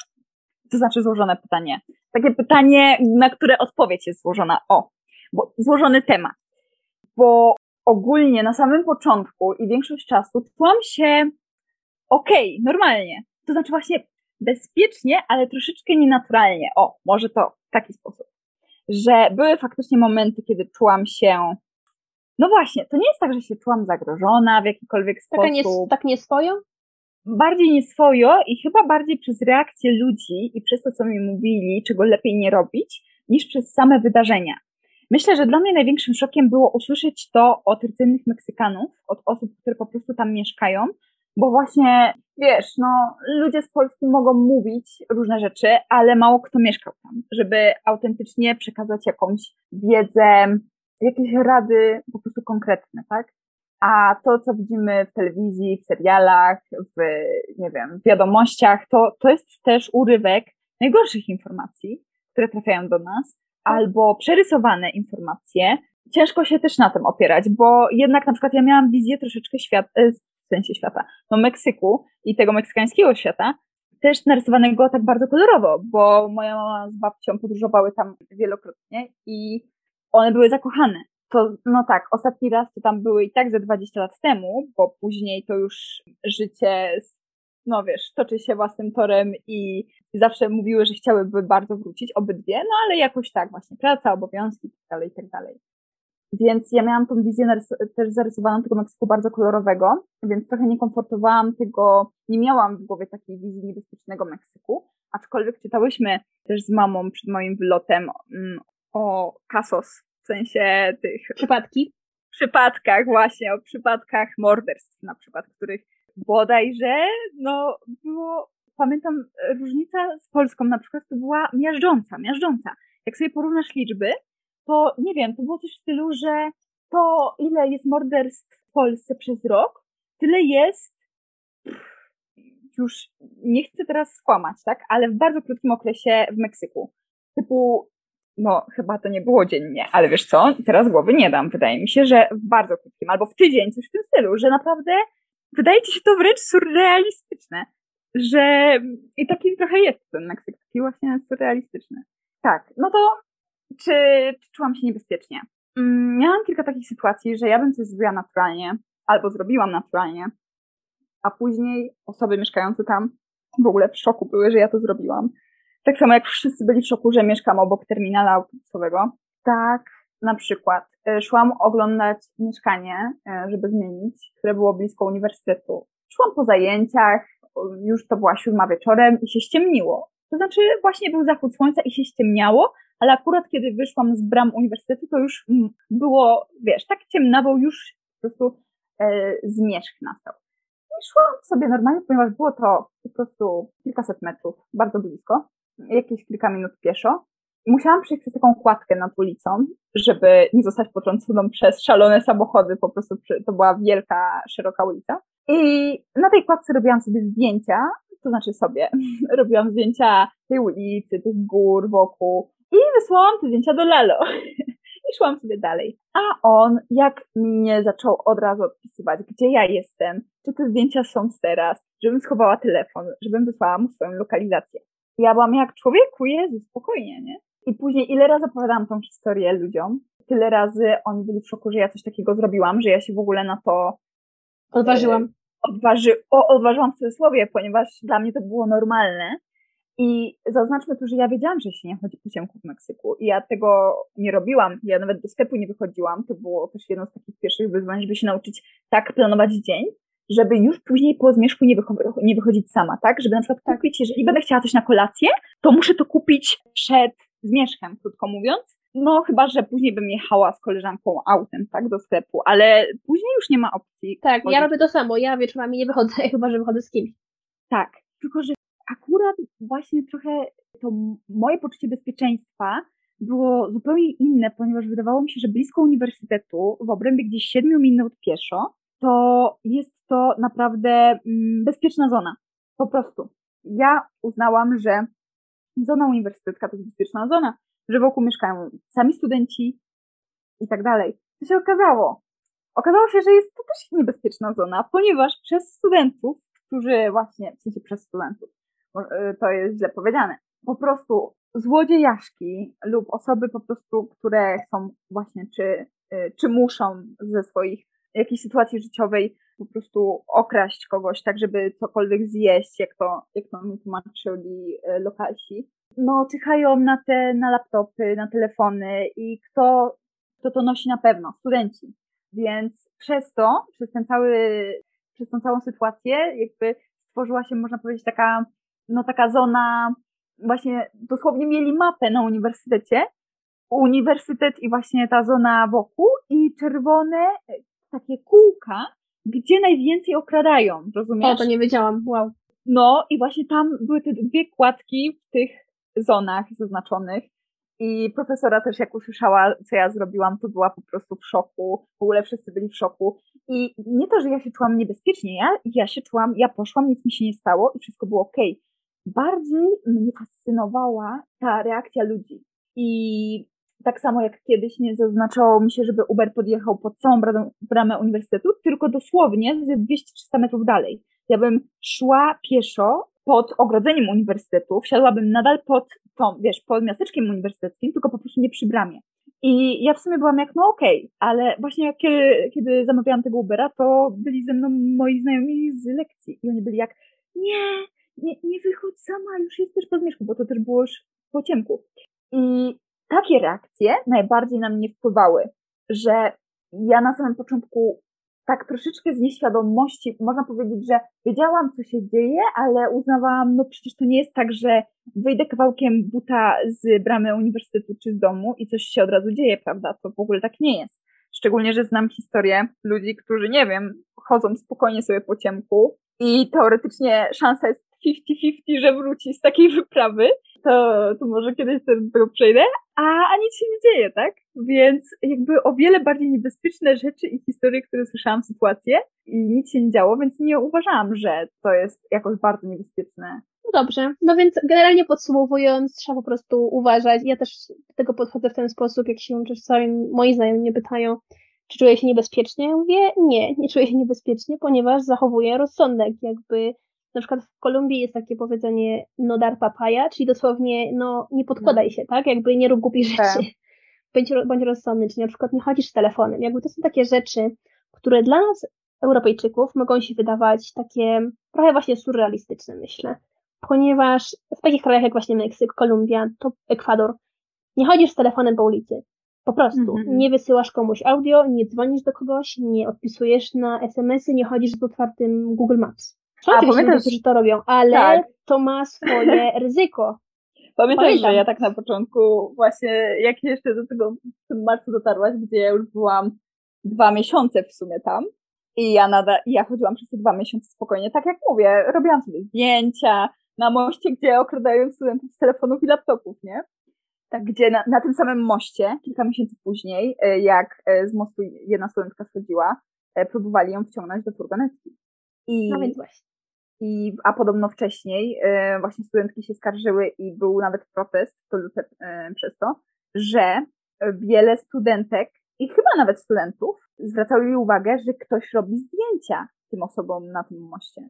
C: to znaczy złożone pytanie. Takie pytanie, na które odpowiedź jest złożona. O, bo złożony temat. Bo ogólnie na samym początku i większość czasu czułam się okej, okay, normalnie. To znaczy właśnie bezpiecznie, ale troszeczkę nienaturalnie. O, może to w taki sposób. Że były faktycznie momenty, kiedy czułam się no właśnie, to nie jest tak, że się czułam zagrożona w jakikolwiek sposób.
B: Taka nie, tak nieswojo?
C: Bardziej nieswojo i chyba bardziej przez reakcję ludzi i przez to, co mi mówili, czego lepiej nie robić, niż przez same wydarzenia. Myślę, że dla mnie największym szokiem było usłyszeć to od rdzennych Meksykanów, od osób, które po prostu tam mieszkają, bo właśnie, wiesz, no, ludzie z Polski mogą mówić różne rzeczy, ale mało kto mieszkał tam, żeby autentycznie przekazać jakąś wiedzę, jakieś rady po prostu konkretne, tak? A to, co widzimy w telewizji, w serialach, w, nie wiem, w wiadomościach, to, to jest też urywek najgorszych informacji, które trafiają do nas, albo przerysowane informacje. Ciężko się też na tym opierać, bo jednak na przykład ja miałam wizję troszeczkę świata, e, w sensie świata, no Meksyku i tego meksykańskiego świata, też narysowanego tak bardzo kolorowo, bo moja mama z babcią podróżowały tam wielokrotnie i one były zakochane. To, no tak, ostatni raz to tam były i tak ze 20 lat temu, bo później to już życie, no wiesz, toczy się własnym torem i zawsze mówiły, że chciałyby bardzo wrócić, obydwie, no ale jakoś tak właśnie, praca, obowiązki, tak dalej, tak. Więc ja miałam tą wizję też zarysowaną tego Meksyku bardzo kolorowego, więc trochę nie komfortowałam tego, nie miałam w głowie takiej wizji niebezpiecznego Meksyku, aczkolwiek czytałyśmy też z mamą przed moim wylotem mm, o kasos, w sensie tych...
B: Przypadki?
C: Przypadkach właśnie, o przypadkach morderstw na przykład, których bodajże, no było, pamiętam, różnica z Polską na przykład to była miażdżąca, miażdżąca. Jak sobie porównasz liczby, to nie wiem, to było coś w stylu, że to ile jest morderstw w Polsce przez rok, tyle jest już nie chcę teraz skłamać, tak, ale w bardzo krótkim okresie w Meksyku. Typu no chyba to nie było dziennie, ale wiesz co, teraz głowy nie dam. Wydaje mi się, że w bardzo krótkim, albo w tydzień, coś w tym stylu, że naprawdę wydaje ci się to wręcz surrealistyczne, że i taki trochę jest ten Meksyk, taki właśnie surrealistyczny. Tak, no to czy, czy czułam się niebezpiecznie? Mm, miałam kilka takich sytuacji, że ja bym coś zrobiła naturalnie, albo zrobiłam naturalnie, a później osoby mieszkające tam w ogóle w szoku były, że ja to zrobiłam. Tak samo jak wszyscy byli w szoku, że mieszkam obok terminala autobusowego. Tak, na przykład e, szłam oglądać mieszkanie, e, żeby zmienić, które było blisko uniwersytetu. Szłam po zajęciach, już to była siódma wieczorem i się ściemniło. To znaczy właśnie był zachód słońca i się ściemniało, ale akurat kiedy wyszłam z bram uniwersytetu, to już mm, było, wiesz, tak ciemnawo, już po prostu e, zmierzch nastał. I szłam sobie normalnie, ponieważ było to po prostu kilkaset metrów, bardzo blisko jakieś kilka minut pieszo. Musiałam przejść przez taką kładkę nad ulicą, żeby nie zostać potrąconą przez szalone samochody, po prostu to była wielka, szeroka ulica. I na tej kładce robiłam sobie zdjęcia, to znaczy sobie, robiłam zdjęcia tej ulicy, tych gór wokół i wysłałam te zdjęcia do Lalo. I szłam sobie dalej. A on, jak mnie zaczął od razu odpisywać, gdzie ja jestem, czy te zdjęcia są teraz, żebym schowała telefon, żebym wysłała mu swoją lokalizację ja byłam jak człowieku, Jezu, spokojnie, nie? I później ile razy opowiadałam tą historię ludziom, tyle razy oni byli w szoku, że ja coś takiego zrobiłam, że ja się w ogóle na to
B: odważyłam. E,
C: odważy, o, odważyłam w cudzysłowie, ponieważ dla mnie to było normalne. I zaznaczmy tu, że ja wiedziałam, że się nie chodzi po ciemku w Meksyku i ja tego nie robiłam. Ja nawet do sklepu nie wychodziłam. To było też jedno z takich pierwszych wyzwań, żeby się nauczyć tak planować dzień, żeby już później po zmierzchu nie, nie wychodzić sama, tak? Żeby na przykład tak. kupić, jeżeli będę chciała coś na kolację, to muszę to kupić przed zmierzchem, krótko mówiąc. No, chyba, że później bym jechała z koleżanką autem, tak, do sklepu, ale później już nie ma opcji.
B: Tak, chodzić. ja robię to samo. Ja wieczorami nie wychodzę, chyba, że wychodzę z kimś.
C: Tak, tylko, że akurat właśnie trochę to moje poczucie bezpieczeństwa było zupełnie inne, ponieważ wydawało mi się, że blisko uniwersytetu, w obrębie gdzieś 7 minut pieszo, to jest to naprawdę mm, bezpieczna zona. Po prostu. ja uznałam, że zona uniwersytecka to jest bezpieczna zona, że wokół mieszkają sami studenci i tak dalej. To się okazało. Okazało się, że jest to też niebezpieczna zona, ponieważ przez studentów, którzy właśnie, w sensie przez studentów, y, to jest źle powiedziane, po prostu złodziejaszki lub osoby po prostu, które chcą właśnie, czy, y, czy muszą ze swoich jakiejś sytuacji życiowej po prostu okraść kogoś, tak żeby cokolwiek zjeść, jak to, jak to mi tłumaczyli y, lokalsi. No, czyhają na te, na laptopy, na telefony i kto, kto to nosi na pewno? Studenci. Więc przez to, przez ten cały, przez tą całą sytuację, jakby stworzyła się, można powiedzieć, taka, no taka zona, właśnie dosłownie mieli mapę na uniwersytecie, uniwersytet i właśnie ta zona wokół i czerwone takie kółka, gdzie najwięcej okradają, rozumiesz?
B: O, to nie wiedziałam, wow.
C: No i właśnie tam były te dwie kładki w tych zonach zaznaczonych i profesora też jak usłyszała, co ja zrobiłam, to była po prostu w szoku. W ogóle wszyscy byli w szoku. I nie to, że ja się czułam niebezpiecznie, ja, ja się czułam, ja poszłam, nic mi się nie stało i wszystko było ok. Bardziej mnie fascynowała ta reakcja ludzi. I tak samo jak kiedyś nie zaznaczało mi się, żeby Uber podjechał pod całą bramę uniwersytetu, tylko dosłownie ze 200-300 metrów dalej. Ja bym szła pieszo pod ogrodzeniem uniwersytetu, wsiadłabym nadal pod tą, wiesz, pod miasteczkiem uniwersyteckim, tylko po prostu nie przy bramie. I ja w sumie byłam jak, no okej, okay, ale właśnie kiedy, kiedy zamawiałam tego Ubera, to byli ze mną moi znajomi z lekcji i oni byli jak, nie, nie, nie wychodź sama, już jesteś pod zmierzchu, bo to też było już po ciemku. I takie reakcje najbardziej na mnie wpływały, że ja na samym początku tak troszeczkę z nieświadomości, można powiedzieć, że wiedziałam, co się dzieje, ale uznawałam, no przecież to nie jest tak, że wyjdę kawałkiem buta z bramy uniwersytetu czy z domu i coś się od razu dzieje, prawda? To w ogóle tak nie jest. Szczególnie, że znam historię ludzi, którzy, nie wiem, chodzą spokojnie sobie po ciemku i teoretycznie szansa jest 50-50, że wróci z takiej wyprawy, to, to może kiedyś też do przejdę, a, a nic się nie dzieje, tak? Więc jakby o wiele bardziej niebezpieczne rzeczy i historie, które słyszałam, sytuacje i nic się nie działo, więc nie uważałam, że to jest jakoś bardzo niebezpieczne.
B: No dobrze, no więc generalnie podsumowując, trzeba po prostu uważać. Ja też do tego podchodzę w ten sposób, jak się czasami moi znajomi mnie pytają, czy czuję się niebezpiecznie? Ja mówię, nie, nie czuję się niebezpiecznie, ponieważ zachowuję rozsądek, jakby na przykład w Kolumbii jest takie powiedzenie no dar papaya, czyli dosłownie no nie podkładaj no. się, tak? Jakby nie rób głupich tak. rzeczy. Bądź, bądź rozsądny, czyli na przykład nie chodzisz z telefonem. Jakby to są takie rzeczy, które dla nas, Europejczyków, mogą się wydawać takie trochę właśnie surrealistyczne, myślę. Ponieważ w takich krajach jak właśnie Meksyk, Kolumbia, to Ekwador, nie chodzisz z telefonem po ulicy. Po prostu. -hmm. Nie wysyłasz komuś audio, nie dzwonisz do kogoś, nie odpisujesz na SMS-y, nie chodzisz z otwartym Google Maps. A, pamiętasz, że to robią, ale tak. to ma swoje ryzyko.
C: Pamiętasz, Pamiętam. że ja tak na początku właśnie, jak jeszcze do tego w tym marcu dotarłaś, gdzie ja już byłam dwa miesiące w sumie tam i ja nadal, ja chodziłam przez te dwa miesiące spokojnie, tak jak mówię, robiłam sobie zdjęcia na moście, gdzie okradają studentów z telefonów i laptopów, nie? Tak, gdzie na, na tym samym moście, kilka miesięcy później, e, jak e, z mostu jedna studentka schodziła, e, próbowali ją wciągnąć do furgonetki.
B: I, no więc właśnie.
C: I, a podobno wcześniej y, właśnie studentki się skarżyły i był nawet protest w Toluce y, przez to, że wiele studentek i chyba nawet studentów zwracały uwagę, że ktoś robi zdjęcia tym osobom na tym moście.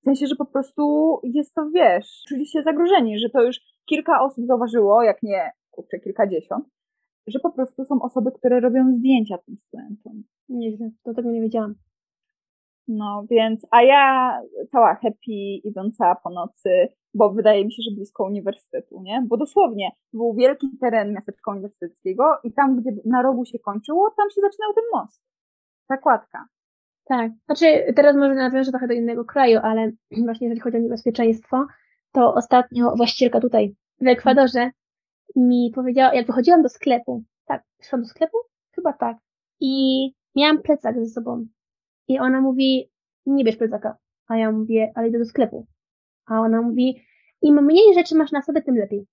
C: W sensie, że po prostu jest to, wiesz, czuli się zagrożeni, że to już kilka osób zauważyło, jak nie, kurczę, kilkadziesiąt, że po prostu są osoby, które robią zdjęcia tym studentom.
B: Nieźle, do tego nie wiedziałam.
C: No więc, a ja cała happy, idąca po nocy, bo wydaje mi się, że blisko uniwersytetu, nie? Bo dosłownie był wielki teren miasteczka uniwersyteckiego i tam, gdzie na rogu się kończyło, tam się zaczynał ten most. Ta kładka.
B: Tak. Znaczy, teraz może nawiążę trochę do innego kraju, ale właśnie jeżeli chodzi o niebezpieczeństwo, to ostatnio właścicielka tutaj w Ekwadorze mi powiedziała, jak wychodziłam do sklepu, tak, szłam do sklepu? Chyba tak. I miałam plecak ze sobą. I ona mówi, nie bierz plecaka. A ja mówię, ale idę do sklepu. A ona mówi, im mniej rzeczy masz na sobie, tym lepiej.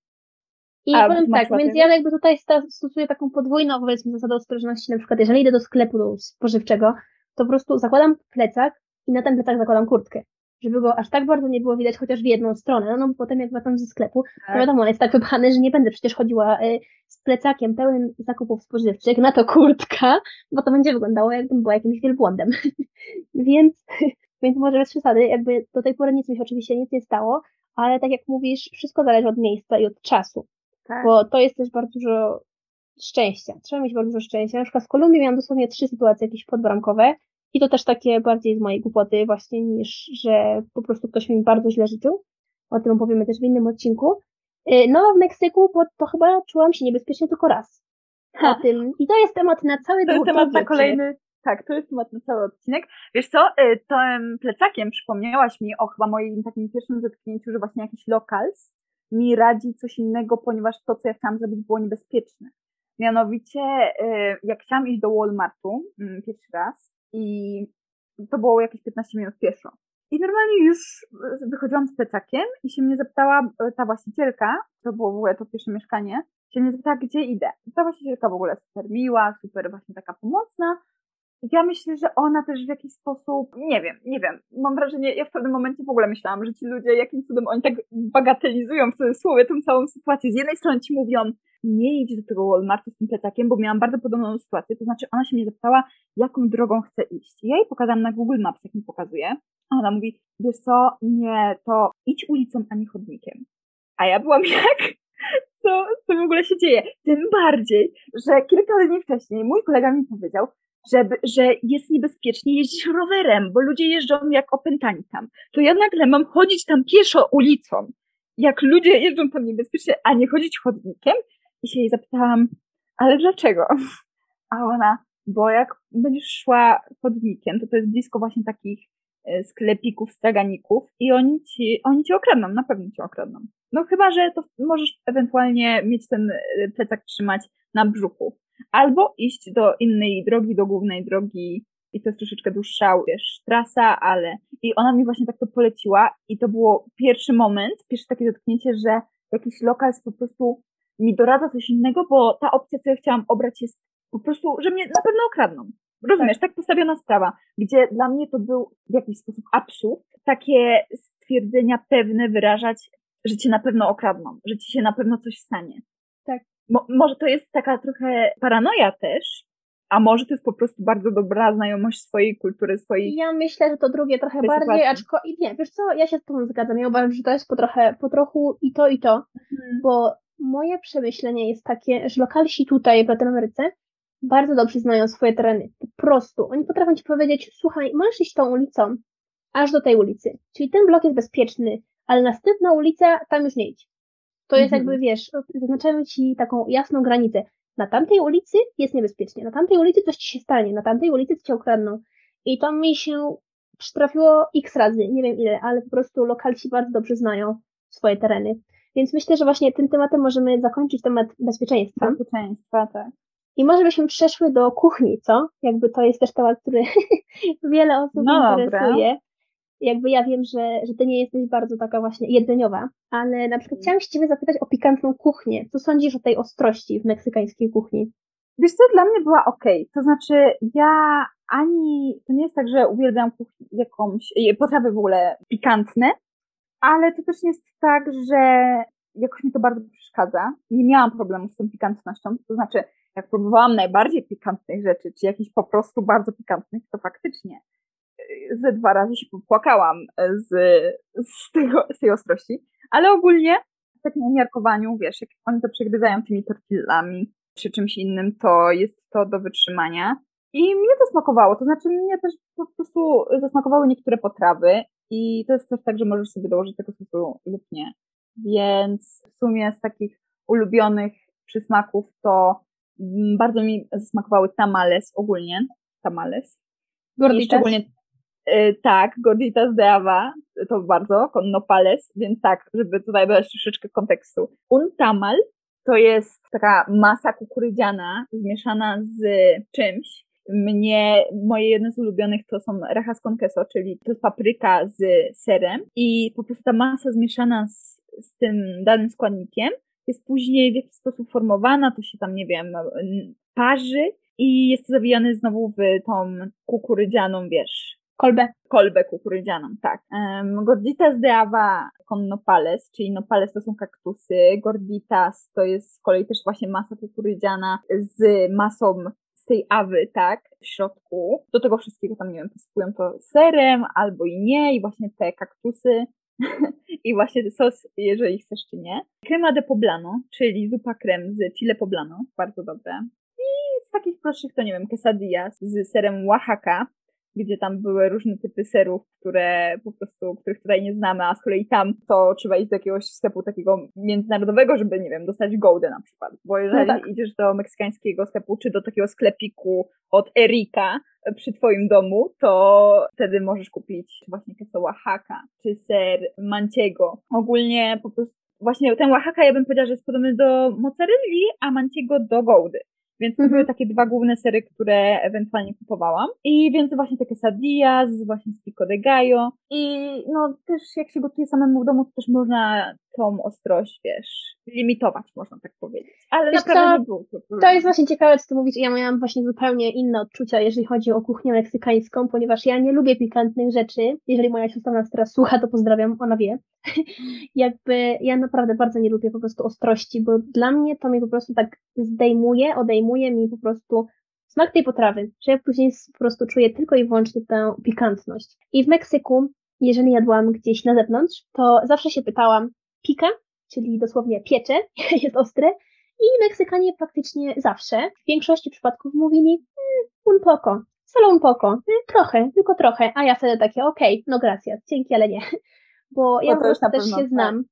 B: I A, powiem tak, więc ja jakby tutaj stosuję taką podwójną, powiedzmy, zasadę ostrożności. Na przykład, jeżeli idę do sklepu do spożywczego, to po prostu zakładam plecak i na ten plecak zakładam kurtkę. Żeby go aż tak bardzo nie było widać, chociaż w jedną stronę, no, no bo potem jak wracam ze sklepu,
C: Tak.
B: to wiadomo, on jest tak wypchany, że nie będę przecież chodziła y, z plecakiem pełnym zakupów spożywczych, na to kurtka, bo to będzie wyglądało jakbym była jakimś wielbłądem. więc, więc może bez przesady, jakby do tej pory nic mi się oczywiście nic nie stało, ale tak jak mówisz, wszystko zależy od miejsca i od czasu,
C: Tak.
B: bo to jest też bardzo dużo szczęścia. Trzeba mieć bardzo dużo szczęścia. Na przykład w Kolumbii miałam dosłownie trzy sytuacje jakieś podbramkowe i to też takie bardziej z mojej głupoty właśnie niż, że po prostu ktoś mi bardzo źle życzył. O tym opowiemy też w innym odcinku. Y, No a w Meksyku bo to chyba czułam się niebezpiecznie tylko raz. O tym. I to jest temat na cały
C: To jest temat na kolejny. Tak, to jest temat na cały odcinek. Wiesz co, y, tym plecakiem przypomniałaś mi o chyba moim takim pierwszym zetknięciu, że właśnie jakiś locals mi radzi coś innego, ponieważ to, co ja chciałam zrobić, było niebezpieczne. Mianowicie, y, jak chciałam iść do Walmartu mm, pierwszy raz i to było jakieś 15 minut pieszo. I normalnie już y, wychodziłam z plecakiem i się mnie zapytała y, ta właścicielka, to było w ogóle to pierwsze mieszkanie, się mnie zapytała, gdzie idę. Ta właścicielka w ogóle super miła, super właśnie taka pomocna. Ja myślę, że ona też w jakiś sposób, nie wiem, nie wiem, mam wrażenie, ja w pewnym momencie w ogóle myślałam, że ci ludzie, jakim cudem oni tak bagatelizują w cudzysłowie tą całą sytuację. Z jednej strony ci mówią, nie idź do tego Walmartu z tym plecakiem, bo miałam bardzo podobną sytuację, to znaczy ona się mnie zapytała, jaką drogą chcę iść. Ja jej pokazałam na Google Maps, jak mi pokazuje, a ona mówi, wiesz co, nie, to idź ulicą, a nie chodnikiem. A ja byłam jak, co, co w ogóle się dzieje? Tym bardziej, że kilka dni wcześniej mój kolega mi powiedział, żeby, że jest niebezpiecznie jeździć rowerem, bo ludzie jeżdżą jak opętani tam. To ja nagle mam chodzić tam pieszo ulicą, jak ludzie jeżdżą tam niebezpiecznie, a nie chodzić chodnikiem? I się jej zapytałam, ale dlaczego? A ona, bo jak będziesz szła chodnikiem, to to jest blisko właśnie takich e, sklepików, straganików i oni ci, oni cię okradną, na pewno cię okradną. No chyba, że to możesz ewentualnie mieć ten e, plecak trzymać na brzuchu. Albo iść do innej drogi, do głównej drogi i to jest troszeczkę dłuższa, wiesz, trasa, ale... I ona mi właśnie tak to poleciła i to było pierwszy moment, pierwsze takie dotknięcie, że jakiś lokal jest po prostu mi doradza coś innego, bo ta opcja, co ja chciałam obrać jest po prostu, że mnie na pewno okradną. Rozumiesz, tak, postawiona sprawa, gdzie dla mnie to był w jakiś sposób absurd, takie stwierdzenia pewne wyrażać, że cię na pewno okradną, że ci się na pewno coś stanie. Mo- może to jest taka trochę paranoja też, a może to jest po prostu bardzo dobra znajomość swojej kultury, swojej...
B: Ja myślę, że to drugie trochę bardziej,
C: sytuacji.
B: aczko i nie, wiesz co, ja się z tobą zgadzam. Ja uważam, że to jest po trochę, po trochu i to, i to, bo moje przemyślenie jest takie, że lokalsi tutaj w Latynoameryce bardzo dobrze znają swoje tereny. Po prostu. Oni potrafią ci powiedzieć, słuchaj, możesz iść tą ulicą, aż do tej ulicy. Czyli ten blok jest bezpieczny, ale następna ulica, tam już nie idź. To jest
C: Mhm.
B: jakby, wiesz, zaznaczają ci taką jasną granicę. Na tamtej ulicy jest niebezpiecznie, na tamtej ulicy coś ci się stanie, na tamtej ulicy cię ukradną. I to mi się przytrafiło x razy, nie wiem ile, ale po prostu lokalci bardzo dobrze znają swoje tereny. Więc myślę, że właśnie tym tematem możemy zakończyć temat bezpieczeństwa.
C: Bezpieczeństwa, tak.
B: I może byśmy przeszły do kuchni, co? Jakby to jest też temat, który wiele osób
C: No
B: interesuje. Jakby ja wiem, że, że ty nie jesteś bardzo taka właśnie jedzeniowa, ale na przykład chciałam się ciebie zapytać o pikantną kuchnię. Co sądzisz o tej ostrości w meksykańskiej kuchni?
C: Wiesz co, dla mnie była okej. To znaczy, ja ani, to nie jest tak, że uwielbiam kuchnię, jakąś, e, potrawy w ogóle pikantne, ale to też nie jest tak, że jakoś mi to bardzo przeszkadza. Nie miałam problemu z tą pikantnością. To znaczy, jak próbowałam najbardziej pikantnych rzeczy, czy jakichś po prostu bardzo pikantnych, to faktycznie ze dwa razy się popłakałam e, z, z, tego, z tej ostrości. Ale ogólnie w takim umiarkowaniu, wiesz, jak oni to przegryzają tymi tortillami, czy czymś innym, to jest to do wytrzymania. I mnie to smakowało, to znaczy mnie też po prostu zasmakowały niektóre potrawy i to jest też tak, że możesz sobie dołożyć tego sosu lub nie. Więc w sumie z takich ulubionych przysmaków to mm, bardzo mi zasmakowały tamales ogólnie. Tamales. I
B: Gorditas?
C: szczególnie tak, gorditas de Ava, to bardzo, con nopales, więc tak, żeby tutaj dodać troszeczkę kontekstu. Un tamal to jest taka masa kukurydziana zmieszana z czymś. Mnie, moje jedne z ulubionych to są rajas con queso, czyli to jest papryka z serem i po prostu ta masa zmieszana z, z tym danym składnikiem jest później w jakiś sposób formowana, to się tam, nie wiem, parzy i jest to zawijane znowu w tą kukurydzianą, wiesz,
B: Kolbę.
C: Kolbę kukurydzianą, tak. Um, gorditas de ava con nopales, czyli nopales to są kaktusy, gorditas to jest z kolei też właśnie masa kukurydziana z masą z tej awy, tak, w środku. Do tego wszystkiego tam, nie wiem, posypują to serem albo i nie i właśnie te kaktusy i właśnie sos, jeżeli chcesz czy nie. Crema de poblano, czyli zupa krem z chile poblano, bardzo dobre. I z takich prostszych to nie wiem, quesadillas z serem Oaxaca, gdzie tam były różne typy serów, które po prostu, których tutaj nie znamy, a z kolei tam to trzeba iść do jakiegoś sklepu takiego międzynarodowego, żeby, nie wiem, dostać goldę na przykład. Bo jeżeli no tak. idziesz do meksykańskiego sklepu, czy do takiego sklepiku od Erika przy twoim domu, to wtedy możesz kupić właśnie queso Oaxaca, czy ser Manchego. Ogólnie po prostu właśnie ten Oaxaca ja bym powiedziała, że jest podobny do mozzarelli, a Manchego do goldy. Więc to były mhm. takie dwa główne sery, które ewentualnie kupowałam. I więc właśnie takie sadillas, właśnie z pico de gallo. I no też jak się gotuje samemu w domu, to też można tą ostrość, wiesz, limitować, można tak powiedzieć. Ale Wiesz naprawdę nie było
B: to To jest właśnie ciekawe, co ty mówisz. Ja miałam właśnie zupełnie inne odczucia, jeżeli chodzi o kuchnię meksykańską, ponieważ ja nie lubię pikantnych rzeczy. Jeżeli moja siostra nas teraz słucha, to pozdrawiam, ona wie. Jakby ja naprawdę bardzo nie lubię po prostu ostrości, bo dla mnie to mi po prostu tak zdejmuje, odejmuje mi po prostu smak tej potrawy, że ja później po prostu czuję tylko i wyłącznie tę pikantność. I w Meksyku, jeżeli jadłam gdzieś na zewnątrz, to zawsze się pytałam, pika, czyli dosłownie piecze, jest ostre. I Meksykanie praktycznie zawsze, w większości przypadków mówili mm, un poco, solo un poco, mm, trochę, tylko trochę, a ja wtedy takie, okej, okay, no gracias, dzięki, ale nie. Bo ja po prostu też się znam.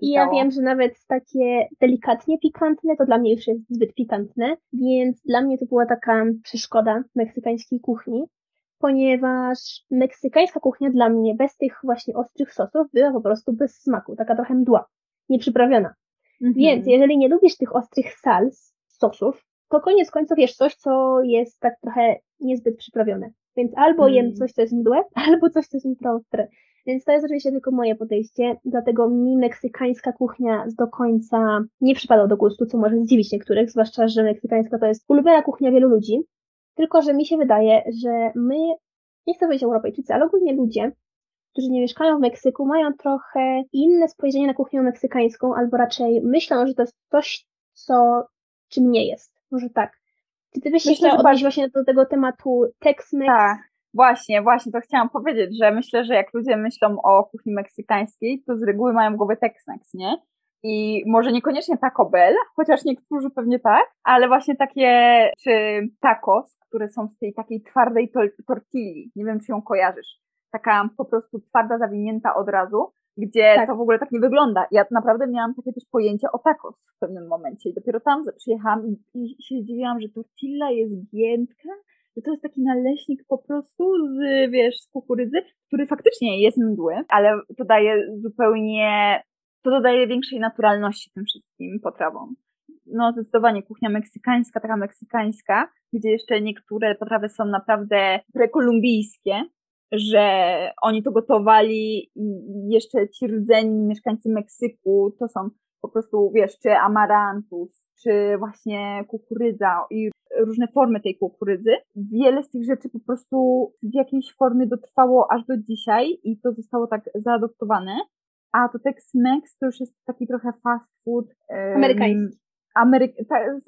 B: I ja wiem, że nawet takie delikatnie pikantne, to dla mnie już jest zbyt pikantne, więc dla mnie to była taka przeszkoda meksykańskiej kuchni ponieważ meksykańska kuchnia dla mnie bez tych właśnie ostrych sosów była po prostu bez smaku, taka trochę mdła, nieprzyprawiona. Mhm. Więc jeżeli nie lubisz tych ostrych sals, sosów, to koniec końców jesz coś, co jest tak trochę niezbyt przyprawione. Więc albo mm. jem coś, co jest mdłe, albo coś, co jest ostre. Więc to jest oczywiście tylko moje podejście, dlatego mi meksykańska kuchnia do końca nie przypada do gustu, co może zdziwić niektórych, zwłaszcza, że meksykańska to jest ulubiona kuchnia wielu ludzi, tylko, że mi się wydaje, że my, nie chcę powiedzieć Europejczycy, ale ogólnie ludzie, którzy nie mieszkają w Meksyku, mają trochę inne spojrzenie na kuchnię meksykańską, albo raczej myślą, że to jest coś, co czym nie jest. Może tak. Czy ty byś się chciała odnieść właśnie do tego tematu Tex-Mex?
C: Tak. Właśnie, właśnie to chciałam powiedzieć, że myślę, że jak ludzie myślą o kuchni meksykańskiej, to z reguły mają w głowie Tex-Mex, nie? I może niekoniecznie Taco Bell, chociaż niektórzy pewnie tak, ale właśnie takie, czy tacos, które są z tej takiej twardej tortilli. Nie wiem, czy ją kojarzysz. Taka po prostu twarda, zawinięta od razu, gdzie tak. to w ogóle tak nie wygląda. Ja naprawdę miałam takie też pojęcie o tacos w pewnym momencie i dopiero tam przyjechałam i, i się zdziwiłam, że tortilla jest giętka, że to jest taki naleśnik po prostu z, wiesz, z kukurydzy, który faktycznie jest mdły, ale to daje zupełnie to dodaje większej naturalności tym wszystkim potrawom. No, zdecydowanie kuchnia meksykańska, taka meksykańska, gdzie jeszcze niektóre potrawy są naprawdę prekolumbijskie, że oni to gotowali i jeszcze ci rdzeni mieszkańcy Meksyku to są po prostu, wiesz, czy amarantus, czy właśnie kukurydza i różne formy tej kukurydzy. Wiele z tych rzeczy po prostu w jakiejś formie dotrwało aż do dzisiaj i to zostało tak zaadoptowane. A to Tex-Mex to już jest taki trochę fast food.
B: Amerykański.
C: Ameryk ta, z,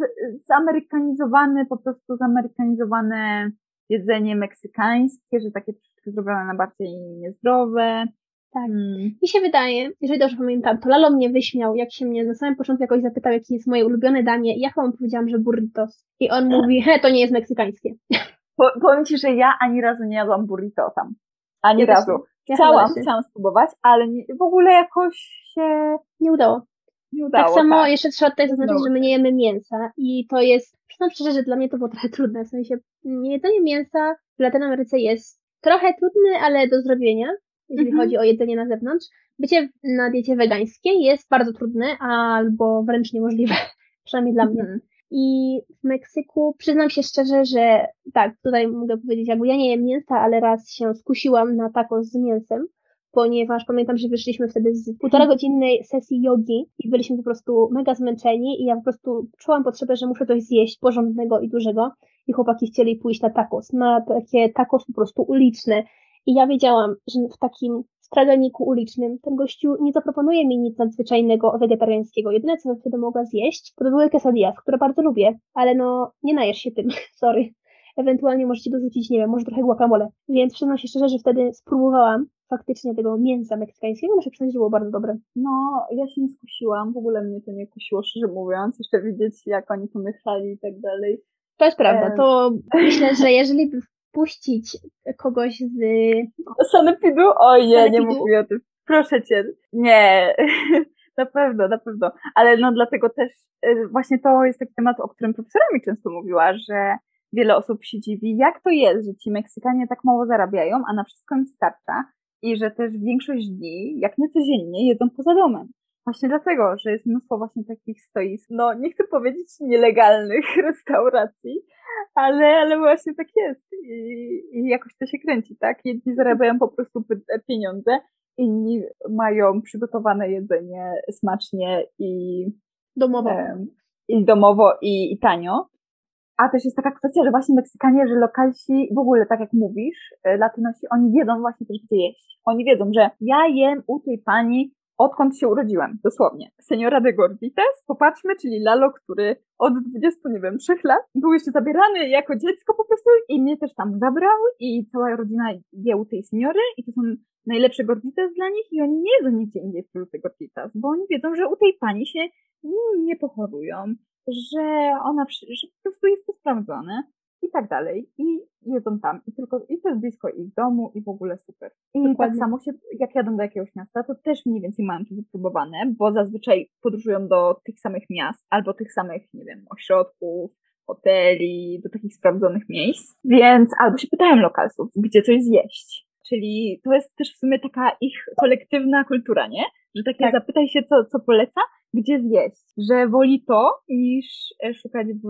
C: zamerykanizowany, po prostu zamerykanizowane jedzenie meksykańskie, że takie troszeczkę zrobione na bardziej niezdrowe.
B: Tak. Hmm. Mi się wydaje, jeżeli dobrze pamiętam, to Lalo mnie wyśmiał, jak się mnie na samym początku jakoś zapytał, jakie jest moje ulubione danie. Ja chyba mu powiedziałam, że burritos. I on mówi, he, to nie jest meksykańskie.
C: Po, powiem Ci, że ja ani razu nie jadłam burrito tam. Ani ja razu. Chciałam, chciałam spróbować, ale nie, w ogóle jakoś się
B: nie udało.
C: Nie udało
B: tak samo tak. jeszcze trzeba tutaj zaznaczyć, że my nie jemy mięsa i to jest, przyznam szczerze, że dla mnie to było trochę trudne, w sensie jedzenie mięsa w Latynoameryce jest trochę trudne, ale do zrobienia, jeżeli mhm. chodzi o jedzenie na zewnątrz. Bycie na diecie wegańskiej jest bardzo trudne, albo wręcz niemożliwe, przynajmniej dla mnie. Mhm. I w Meksyku przyznam się szczerze, że tak, tutaj mogę powiedzieć, jakby ja nie jem mięsa, ale raz się skusiłam na taco z mięsem, ponieważ pamiętam, że wyszliśmy wtedy z półtora godzinnej sesji jogi i byliśmy po prostu mega zmęczeni i ja po prostu czułam potrzebę, że muszę coś zjeść porządnego i dużego. i chłopaki chcieli pójść na tacos, na takie tacos po prostu uliczne. I ja wiedziałam, że w takim straganiku ulicznym ten gościu nie zaproponuje mi nic nadzwyczajnego wegetariańskiego. Jedyne, co bym wtedy mogła zjeść, to by były quesadillas, które bardzo lubię, ale no nie najesz się tym, sorry. Ewentualnie możecie dorzucić, nie wiem, może trochę guacamole. Więc przyznam się szczerze, że wtedy spróbowałam faktycznie tego mięsa meksykańskiego, muszę przyznać, że było bardzo dobre.
C: No, ja się nie skusiłam, w ogóle mnie to nie kusiło, szczerze mówiąc, jeszcze widzieć, jak oni to mieszali i tak dalej.
B: To jest prawda, to myślę, że jeżeli by wpuścić kogoś z...
C: Sanepidu? Oj, nie, nie mówię o tym. Proszę cię. Nie, na pewno, na pewno. Ale no dlatego też y, właśnie to jest taki temat, o którym profesora mi często mówiła, że wiele osób się dziwi, jak to jest, że ci Meksykanie tak mało zarabiają, a na wszystko im starcza i że też większość dni, jak nie codziennie, jedzą poza domem. Właśnie dlatego, że jest mnóstwo właśnie takich stoisk, no nie chcę powiedzieć nielegalnych restauracji, ale, ale właśnie tak jest I, i jakoś to się kręci, tak? Jedni zarabiają po prostu pieniądze, inni mają przygotowane jedzenie smacznie i
B: domowo,
C: i, domowo i, i tanio. A też jest taka kwestia, że właśnie Meksykanie, że lokalsi, w ogóle tak jak mówisz, e, latynosi, oni wiedzą właśnie też, gdzie jeść. Oni wiedzą, że ja jem u tej pani odkąd się urodziłam, dosłownie. Seniora de Gordites, popatrzmy, czyli Lalo, który od 20, nie wiem, 3 lat był jeszcze zabierany jako dziecko po prostu i mnie też tam zabrał i cała rodzina je u tej seniory i to są najlepsze Gordites dla nich i oni nie jedzą nigdzie indziej w Fruty Gorditas, bo oni wiedzą, że u tej pani się nie pochorują, że ona, że po prostu jest to sprawdzone i tak dalej. I jedzą tam. I tylko, i to jest blisko ich domu i w ogóle super. I tak Dokładnie. tak samo się, jak jadą do jakiegoś miasta, to też mniej więcej mają to wypróbowane, bo zazwyczaj podróżują do tych samych miast albo tych samych, nie wiem, ośrodków, hoteli, do takich sprawdzonych miejsc. Więc albo się pytają lokalsów, gdzie coś zjeść. Czyli to jest też w sumie taka ich kolektywna kultura, nie? Że takie tak. zapytaj się, co, co poleca, gdzie zjeść. Że woli to, niż e, szukać w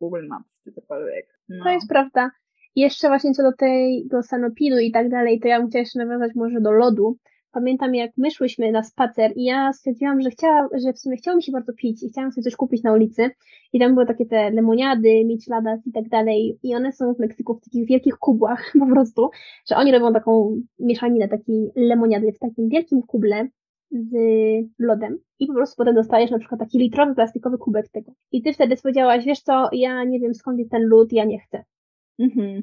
C: Google Maps czy cokolwiek.
B: No. To jest prawda. Jeszcze właśnie co do tego sanopidu i tak dalej, to ja bym chciała jeszcze nawiązać może do lodu. Pamiętam jak my szłyśmy na spacer i ja stwierdziłam, że chciała, że w sumie chciało mi się bardzo pić i chciałam sobie coś kupić na ulicy i tam były takie te lemoniady, micheladas i tak dalej i one są w Meksyku w takich wielkich kubłach po prostu, że oni robią taką mieszaninę takiej lemoniady w takim wielkim kuble z lodem i po prostu potem dostajesz na przykład taki litrowy plastikowy kubek tego. I ty wtedy powiedziałaś, wiesz co, ja nie wiem skąd jest ten lód, ja nie chcę.
C: Mhm.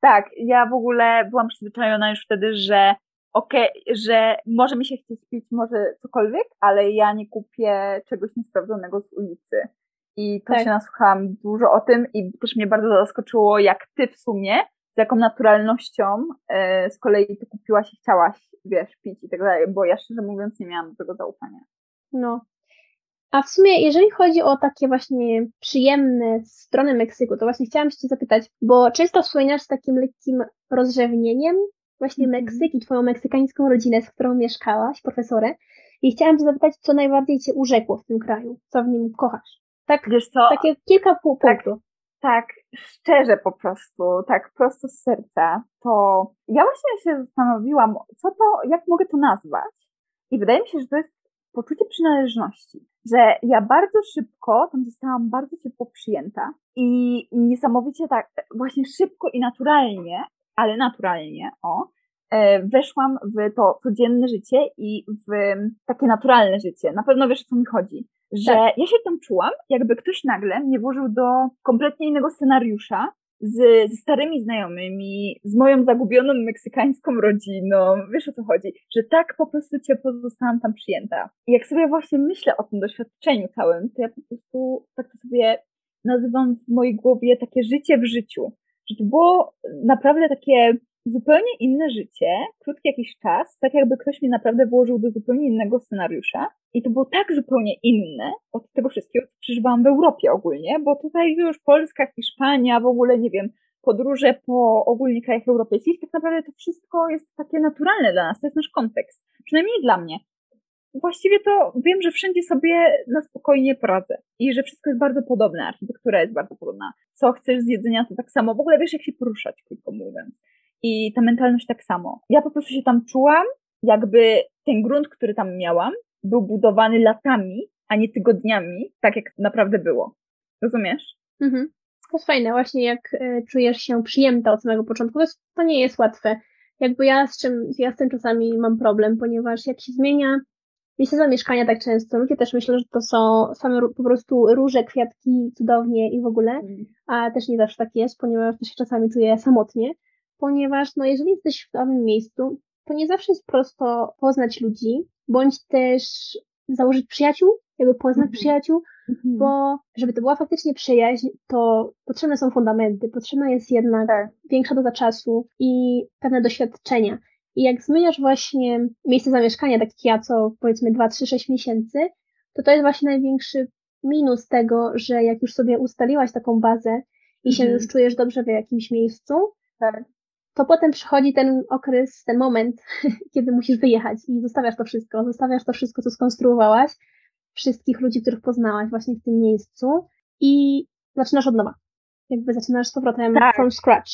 C: Tak, ja w ogóle byłam przyzwyczajona już wtedy, że okej, okay, że może mi się chcieć pić, może cokolwiek, ale ja nie kupię czegoś niesprawdzonego z ulicy. I to tak. się nasłuchałam dużo o tym i też mnie bardzo zaskoczyło, jak ty w sumie, z jaką naturalnością e, z kolei ty kupiłaś i chciałaś, wiesz, pić i tak dalej, bo ja szczerze mówiąc nie miałam do tego zaufania.
B: No, a w sumie, jeżeli chodzi o takie właśnie przyjemne strony Meksyku, to właśnie chciałam Cię zapytać, bo często wspominasz z takim lekkim rozrzewnieniem właśnie -hmm. Meksyk i Twoją meksykańską rodzinę, z którą mieszkałaś, profesorę. I chciałam Cię zapytać, co najbardziej Cię urzekło w tym kraju, co w nim kochasz. Tak, Wiesz co? takie kilka pół tak, punktów.
C: Tak, szczerze po prostu, tak prosto z serca, to ja właśnie się zastanowiłam, co to, jak mogę to nazwać. I wydaje mi się, że to jest poczucie przynależności że ja bardzo szybko tam zostałam bardzo ciepło przyjęta i niesamowicie tak, właśnie szybko i naturalnie, ale naturalnie, o, e, weszłam w to codzienne życie i w takie naturalne życie. Na pewno wiesz, o co mi chodzi. Że tak. ja się tam czułam, jakby ktoś nagle mnie włożył do kompletnie innego scenariusza, z, ze starymi znajomymi, z moją zagubioną meksykańską rodziną. Wiesz o co chodzi? Że tak po prostu ciepło zostałam tam przyjęta. I jak sobie właśnie myślę o tym doświadczeniu całym, to ja po prostu tak to sobie nazywam w mojej głowie takie życie w życiu. Że to było naprawdę takie zupełnie inne życie, krótki jakiś czas, tak jakby ktoś mnie naprawdę włożył do zupełnie innego scenariusza. I to było tak zupełnie inne od tego wszystkiego, co przeżywałam w Europie ogólnie, bo tutaj już Polska, Hiszpania, w ogóle nie wiem, podróże po ogólnie krajach europejskich, tak naprawdę to wszystko jest takie naturalne dla nas, to jest nasz kontekst. Przynajmniej dla mnie. Właściwie to wiem, że wszędzie sobie na spokojnie poradzę i że wszystko jest bardzo podobne, architektura jest bardzo podobna. Co chcesz z jedzenia, to tak samo. W ogóle wiesz, jak się poruszać, krótko mówiąc. I ta mentalność tak samo. Ja po prostu się tam czułam, jakby ten grunt, który tam miałam, był budowany latami, a nie tygodniami, tak jak naprawdę było. Rozumiesz? Mhm.
B: To jest fajne, właśnie jak y, czujesz się przyjęta od samego początku. To nie jest łatwe. Jakby ja z czym, ja z tym czasami mam problem, ponieważ jak się zmienia miejsce zamieszkania tak często, ludzie też myślą, że to są same po prostu róże, kwiatki, cudownie i w ogóle, mm. a też nie zawsze tak jest, ponieważ też się czasami czuję samotnie, ponieważ no jeżeli jesteś w nowym miejscu, to nie zawsze jest prosto poznać ludzi, bądź też założyć przyjaciół, jakby poznać mm -hmm. przyjaciół, mm -hmm. bo żeby to była faktycznie przyjaźń, to potrzebne są fundamenty, potrzebna jest jednak tak. większa doza czasu i pewne doświadczenia. I jak zmieniasz właśnie miejsce zamieszkania, tak jak ja, co powiedzmy 2, 3, 6 miesięcy, to to jest właśnie największy minus tego, że jak już sobie ustaliłaś taką bazę i się mhm. już czujesz dobrze w jakimś miejscu, tak. to potem przychodzi ten okres, ten moment, kiedy musisz wyjechać i zostawiasz to wszystko, zostawiasz to wszystko, co skonstruowałaś, wszystkich ludzi, których poznałaś właśnie w tym miejscu i zaczynasz od nowa. Jakby zaczynasz z powrotem tak. from scratch.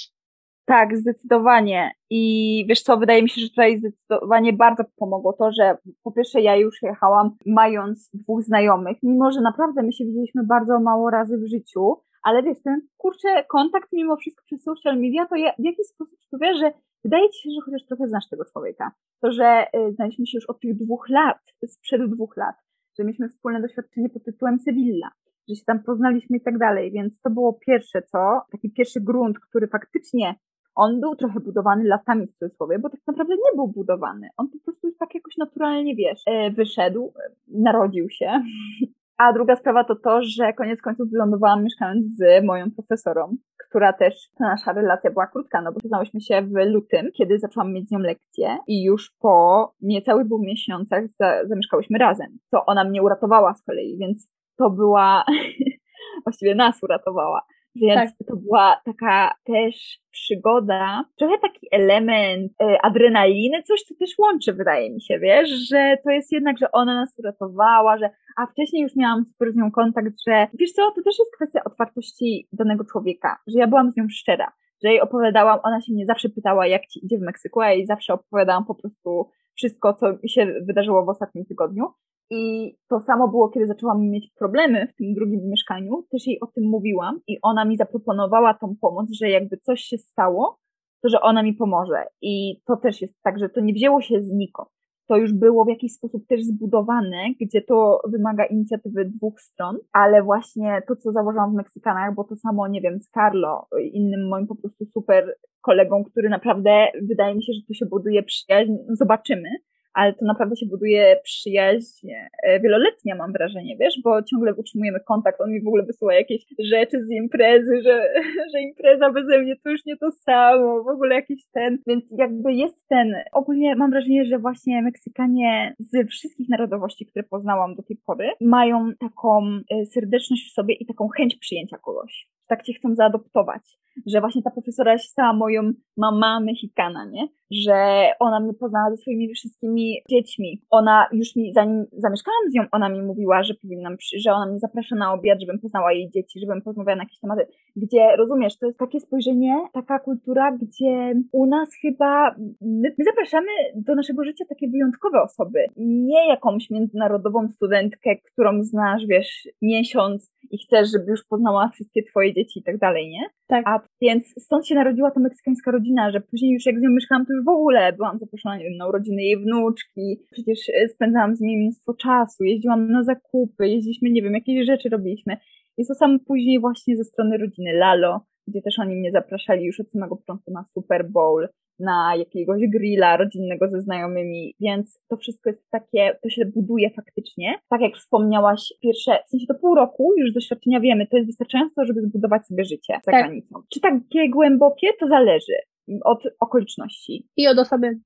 C: Tak, zdecydowanie. I wiesz co, wydaje mi się, że tutaj zdecydowanie bardzo pomogło to, że po pierwsze ja już jechałam mając dwóch znajomych, mimo że naprawdę my się widzieliśmy bardzo mało razy w życiu, ale wiesz, ten kurczę kontakt mimo wszystko przez social media, to ja, w jakiś sposób wiesz, że wydaje ci się, że chociaż trochę znasz tego człowieka. To, że y, znaliśmy się już od tych dwóch lat, sprzed dwóch lat, że mieliśmy wspólne doświadczenie pod tytułem Sevilla, że się tam poznaliśmy i tak dalej, więc to było pierwsze co, taki pierwszy grunt, który faktycznie on był trochę budowany latami w cudzysłowie, bo tak naprawdę nie był budowany. On po prostu tak jakoś naturalnie, wiesz, e, wyszedł, e, narodził się. A druga sprawa to to, że koniec końców wylądowałam mieszkając z moją profesorą, która też, ta nasza relacja była krótka, no bo poznałyśmy się w lutym, kiedy zaczęłam mieć z nią lekcję i już po niecałych dwóch miesiącach za, zamieszkałyśmy razem, co ona mnie uratowała z kolei, więc to była, właściwie nas uratowała, więc tak. to była taka też przygoda, trochę taki element e, adrenaliny, coś co też łączy, wydaje mi się, wiesz, że to jest jednak, że ona nas uratowała, że a wcześniej już miałam super z nią kontakt, że wiesz co, to też jest kwestia otwartości danego człowieka, że ja byłam z nią szczera, że jej opowiadałam, ona się mnie zawsze pytała, jak ci idzie w Meksyku, a jej zawsze opowiadałam po prostu wszystko, co mi się wydarzyło w ostatnim tygodniu. I to samo było, kiedy zaczęłam mieć problemy w tym drugim mieszkaniu. Też jej o tym mówiłam i ona mi zaproponowała tą pomoc, że jakby coś się stało, to że ona mi pomoże. I to też jest tak, że to nie wzięło się znikąd. To już było w jakiś sposób też zbudowane, gdzie to wymaga inicjatywy dwóch stron, ale właśnie to, co założyłam w Meksykanach, bo to samo, nie wiem, z Carlo, innym moim po prostu super kolegą, który naprawdę wydaje mi się, że tu się buduje przyjaźń, zobaczymy ale to naprawdę się buduje przyjaźń e, wieloletnia, mam wrażenie, wiesz, bo ciągle utrzymujemy kontakt, on mi w ogóle wysyła jakieś rzeczy z imprezy, że, że impreza beze mnie to już nie to samo, w ogóle jakiś ten, więc jakby jest ten, ogólnie mam wrażenie, że właśnie Meksykanie z wszystkich narodowości, które poznałam do tej pory, mają taką e, serdeczność w sobie i taką chęć przyjęcia kogoś. Tak cię chcą zaadoptować. Że właśnie ta profesora się stała moją mama Mexikana, nie? Że ona mnie poznała ze swoimi wszystkimi dziećmi. Ona już mi, zanim zamieszkałam z nią, ona mi mówiła, że powinnam, że ona mnie zaprasza na obiad, żebym poznała jej dzieci, żebym porozmawiała na jakieś tematy. Gdzie, rozumiesz, to jest takie spojrzenie, taka kultura, gdzie u nas chyba, my, my zapraszamy do naszego życia takie wyjątkowe osoby. Nie jakąś międzynarodową studentkę, którą znasz, wiesz, miesiąc i chcesz, żeby już poznała wszystkie twoje dzieci i tak dalej, nie?
B: Tak.
C: A więc stąd się narodziła ta meksykańska rodzina, że później już jak z nią mieszkałam, to już w ogóle byłam zaproszona, wiem, na urodziny jej wnuczki, przecież e, spędzałam z nimi mnóstwo czasu, jeździłam na zakupy, jeździliśmy, nie wiem, jakieś rzeczy robiliśmy. I to samo później właśnie ze strony rodziny Lalo, gdzie też oni mnie zapraszali już od samego początku na Super Bowl, na jakiegoś grilla rodzinnego ze znajomymi, więc to wszystko jest takie, to się buduje faktycznie. Tak jak wspomniałaś, pierwsze, w sensie to pół roku już z doświadczenia wiemy, to jest wystarczająco, żeby zbudować sobie życie za tak. granicą. Czy takie głębokie, to zależy od okoliczności.
B: I od osoby.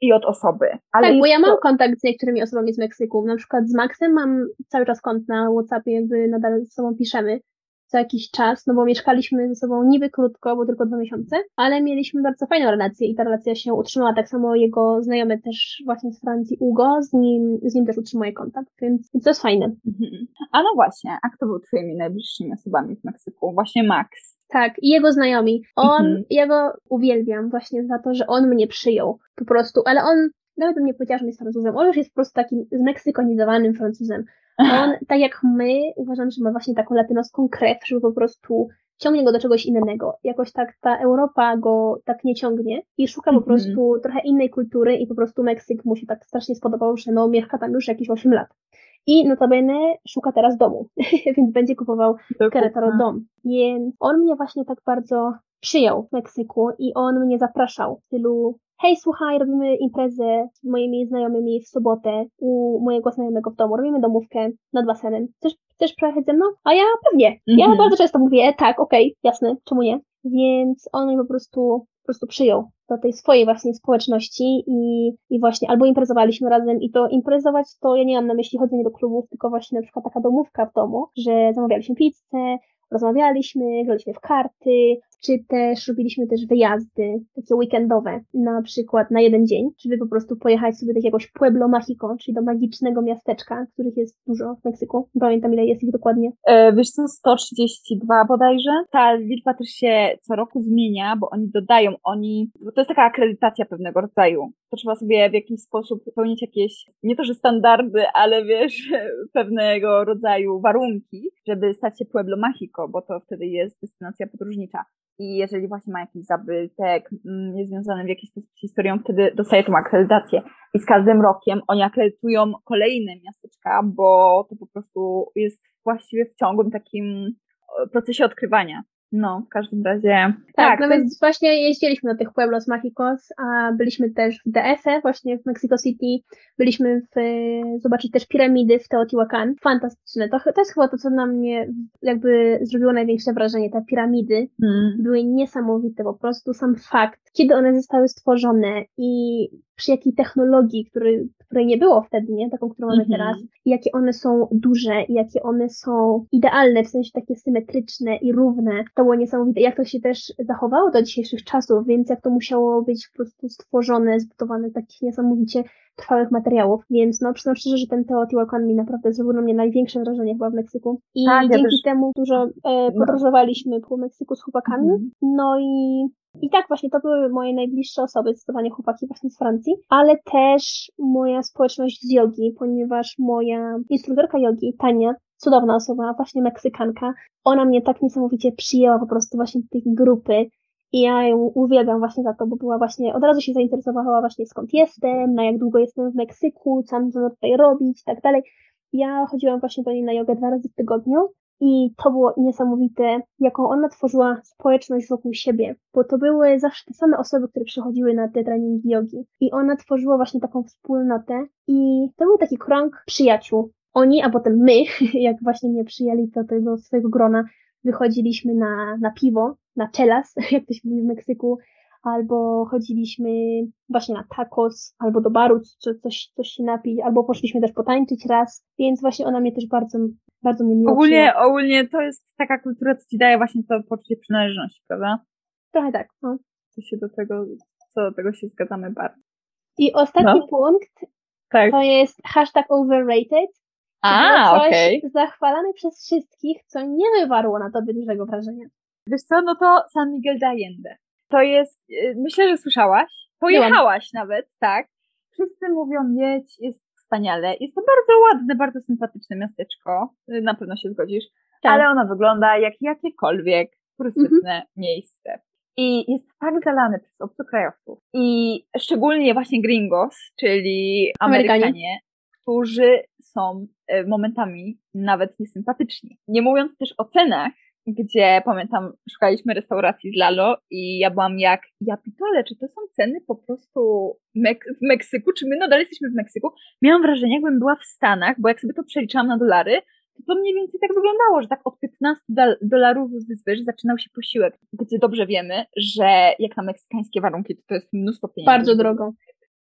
C: I od osoby.
B: Ale tak, bo ja mam to... kontakt z niektórymi osobami z Meksyku. Na przykład z Maxem mam cały czas kont na WhatsAppie, jakby nadal ze sobą piszemy co jakiś czas, no bo mieszkaliśmy ze sobą niby krótko, bo tylko dwa miesiące, ale mieliśmy bardzo fajną relację i ta relacja się utrzymała. Tak samo jego znajomy też właśnie z Francji, Ugo, z nim, z nim też utrzymuje kontakt, więc, więc to jest fajne. Mhm.
C: A no właśnie, a kto był twoimi najbliższymi osobami w Meksyku? Właśnie Max.
B: Tak, i jego znajomi. On, mhm. ja go uwielbiam właśnie za to, że on mnie przyjął po prostu, ale on nawet bym nie powiedziała, że jest Francuzem. On już jest po prostu takim zmeksykonizowanym Francuzem. On, tak jak my, uważam, że ma właśnie taką latynoską krew, żeby po prostu ciągnie go do czegoś innego. Jakoś tak ta Europa go tak nie ciągnie i szuka po
C: Mhm.
B: prostu trochę innej kultury i po prostu Meksyk mu się tak strasznie spodobał, że no mieszka tam już jakieś 8 lat. I notabene szuka teraz domu, więc będzie kupował Querétaro dom. Więc on mnie właśnie tak bardzo przyjął w Meksyku i on mnie zapraszał w stylu hej, słuchaj, robimy imprezę z moimi znajomymi w sobotę u mojego znajomego w domu, robimy domówkę nad basenem. Chcesz, chcesz przyjechać ze mną? A ja pewnie. Ja
C: Mhm.
B: bardzo często mówię, tak, okej, jasne, czemu nie? Więc on mnie po prostu, po prostu przyjął do tej swojej właśnie społeczności i, i właśnie albo imprezowaliśmy razem i to imprezować to ja nie mam na myśli chodzenie do klubów, tylko właśnie na przykład taka domówka w domu, że zamawialiśmy pizzę, rozmawialiśmy, graliśmy w karty, czy też robiliśmy też wyjazdy takie weekendowe, na przykład na jeden dzień, żeby po prostu pojechać sobie do jakiegoś Pueblo Mágico, czyli do magicznego miasteczka, których jest dużo w Meksyku. Pamiętam ile jest ich dokładnie.
C: E, Wiesz co, 132 bodajże. Ta liczba też się co roku zmienia, bo oni dodają, oni, bo to jest taka akredytacja pewnego rodzaju. To trzeba sobie w jakiś sposób pełnić jakieś, nie to, że standardy, ale wiesz, pewnego rodzaju warunki, żeby stać się Pueblo Mágico, bo to wtedy jest destynacja podróżnicza. I jeżeli właśnie ma jakiś zabytek, mm, jest związany w jakiś sposób z historią, wtedy dostaje tą akredytację. I z każdym rokiem oni akredytują kolejne miasteczka, bo to po prostu jest właściwie w ciągłym takim e, procesie odkrywania. No, w każdym razie.
B: Tak, no
C: to
B: więc właśnie jeździliśmy do tych Pueblos Mágicos, a byliśmy też w DF-ie, właśnie w Mexico City. Byliśmy w, zobaczyć też piramidy w Teotihuacan. Fantastyczne. To, to jest chyba to, co na mnie jakby zrobiło największe wrażenie. Te piramidy
C: Mm.
B: były niesamowite, po prostu sam fakt, kiedy one zostały stworzone i przy jakiej technologii, który, której nie było wtedy, nie? Taką, którą mamy
C: Mhm.
B: teraz, i jakie one są duże, i jakie one są idealne, w sensie takie symetryczne i równe. To było niesamowite. Jak to się też zachowało do dzisiejszych czasów, więc jak to musiało być po prostu stworzone, zbudowane z takich niesamowicie trwałych materiałów, więc no przyznam szczerze, że ten Teotihuacan mi naprawdę zrobił na mnie największe wrażenie chyba w Meksyku i
C: Tak, ja
B: dzięki
C: też-
B: temu dużo e, podróżowaliśmy po Meksyku z chłopakami,
C: Mhm.
B: no i i tak właśnie to były moje najbliższe osoby, zdecydowanie chłopaki właśnie z Francji, ale też moja społeczność z jogi, ponieważ moja instruktorka jogi, Tania, cudowna osoba, właśnie Meksykanka, ona mnie tak niesamowicie przyjęła po prostu właśnie tej grupy i ja ją uwielbiam właśnie za to, bo była właśnie, od razu się zainteresowała właśnie skąd jestem, na jak długo jestem w Meksyku, co mam tutaj robić i tak dalej. Ja chodziłam właśnie do niej na jogę dwa razy w tygodniu i to było niesamowite, jaką ona tworzyła społeczność wokół siebie, bo to były zawsze te same osoby, które przychodziły na te treningi jogi. I ona tworzyła właśnie taką wspólnotę i to był taki krąg przyjaciół. Oni, a potem my, jak właśnie mnie przyjęli do tego swojego grona, wychodziliśmy na, na piwo, na chelas, jak to się mówi w Meksyku, albo chodziliśmy właśnie na tacos, albo do baru, czy coś, coś się napić, albo poszliśmy też potańczyć raz, więc właśnie ona mnie też bardzo, bardzo mnie miło
C: Ogólnie, ogólnie to jest taka kultura, co ci daje właśnie to poczucie przynależności, prawda?
B: Trochę tak, no.
C: To się do tego, co do tego się zgadzamy bardzo.
B: I ostatni
C: No.
B: punkt
C: Tak.
B: to jest hashtag overrated.
C: A, okej.
B: zachwalane przez wszystkich, co nie wywarło na tobie dużego wrażenia.
C: Wiesz co, no to San Miguel de Allende. To jest, y, myślę, że słyszałaś. Pojechałaś nawet, tak. Wszyscy mówią, jedź, jest wspaniale. Jest to bardzo ładne, bardzo sympatyczne miasteczko. Y, Na pewno się zgodzisz.
B: Tak.
C: Ale ono wygląda jak jakiekolwiek turystyczne miejsce. I jest tak zalane przez obcokrajowców. I szczególnie właśnie gringos, czyli
B: Amerykanie.
C: Amerykanie, którzy są e, momentami nawet niesympatyczni. Nie mówiąc też o cenach, gdzie pamiętam, szukaliśmy restauracji z Lalo i ja byłam jak, ja pitole, czy to są ceny po prostu Mek- w Meksyku, czy my nadal jesteśmy w Meksyku? Miałam wrażenie, jakbym była w Stanach, bo jak sobie to przeliczałam na dolary, to to mniej więcej tak wyglądało, że tak od 15 dol- dolarów wzwyż zaczynał się posiłek, gdzie dobrze wiemy, że jak na meksykańskie warunki, to, to jest mnóstwo pieniędzy.
B: Bardzo drogo.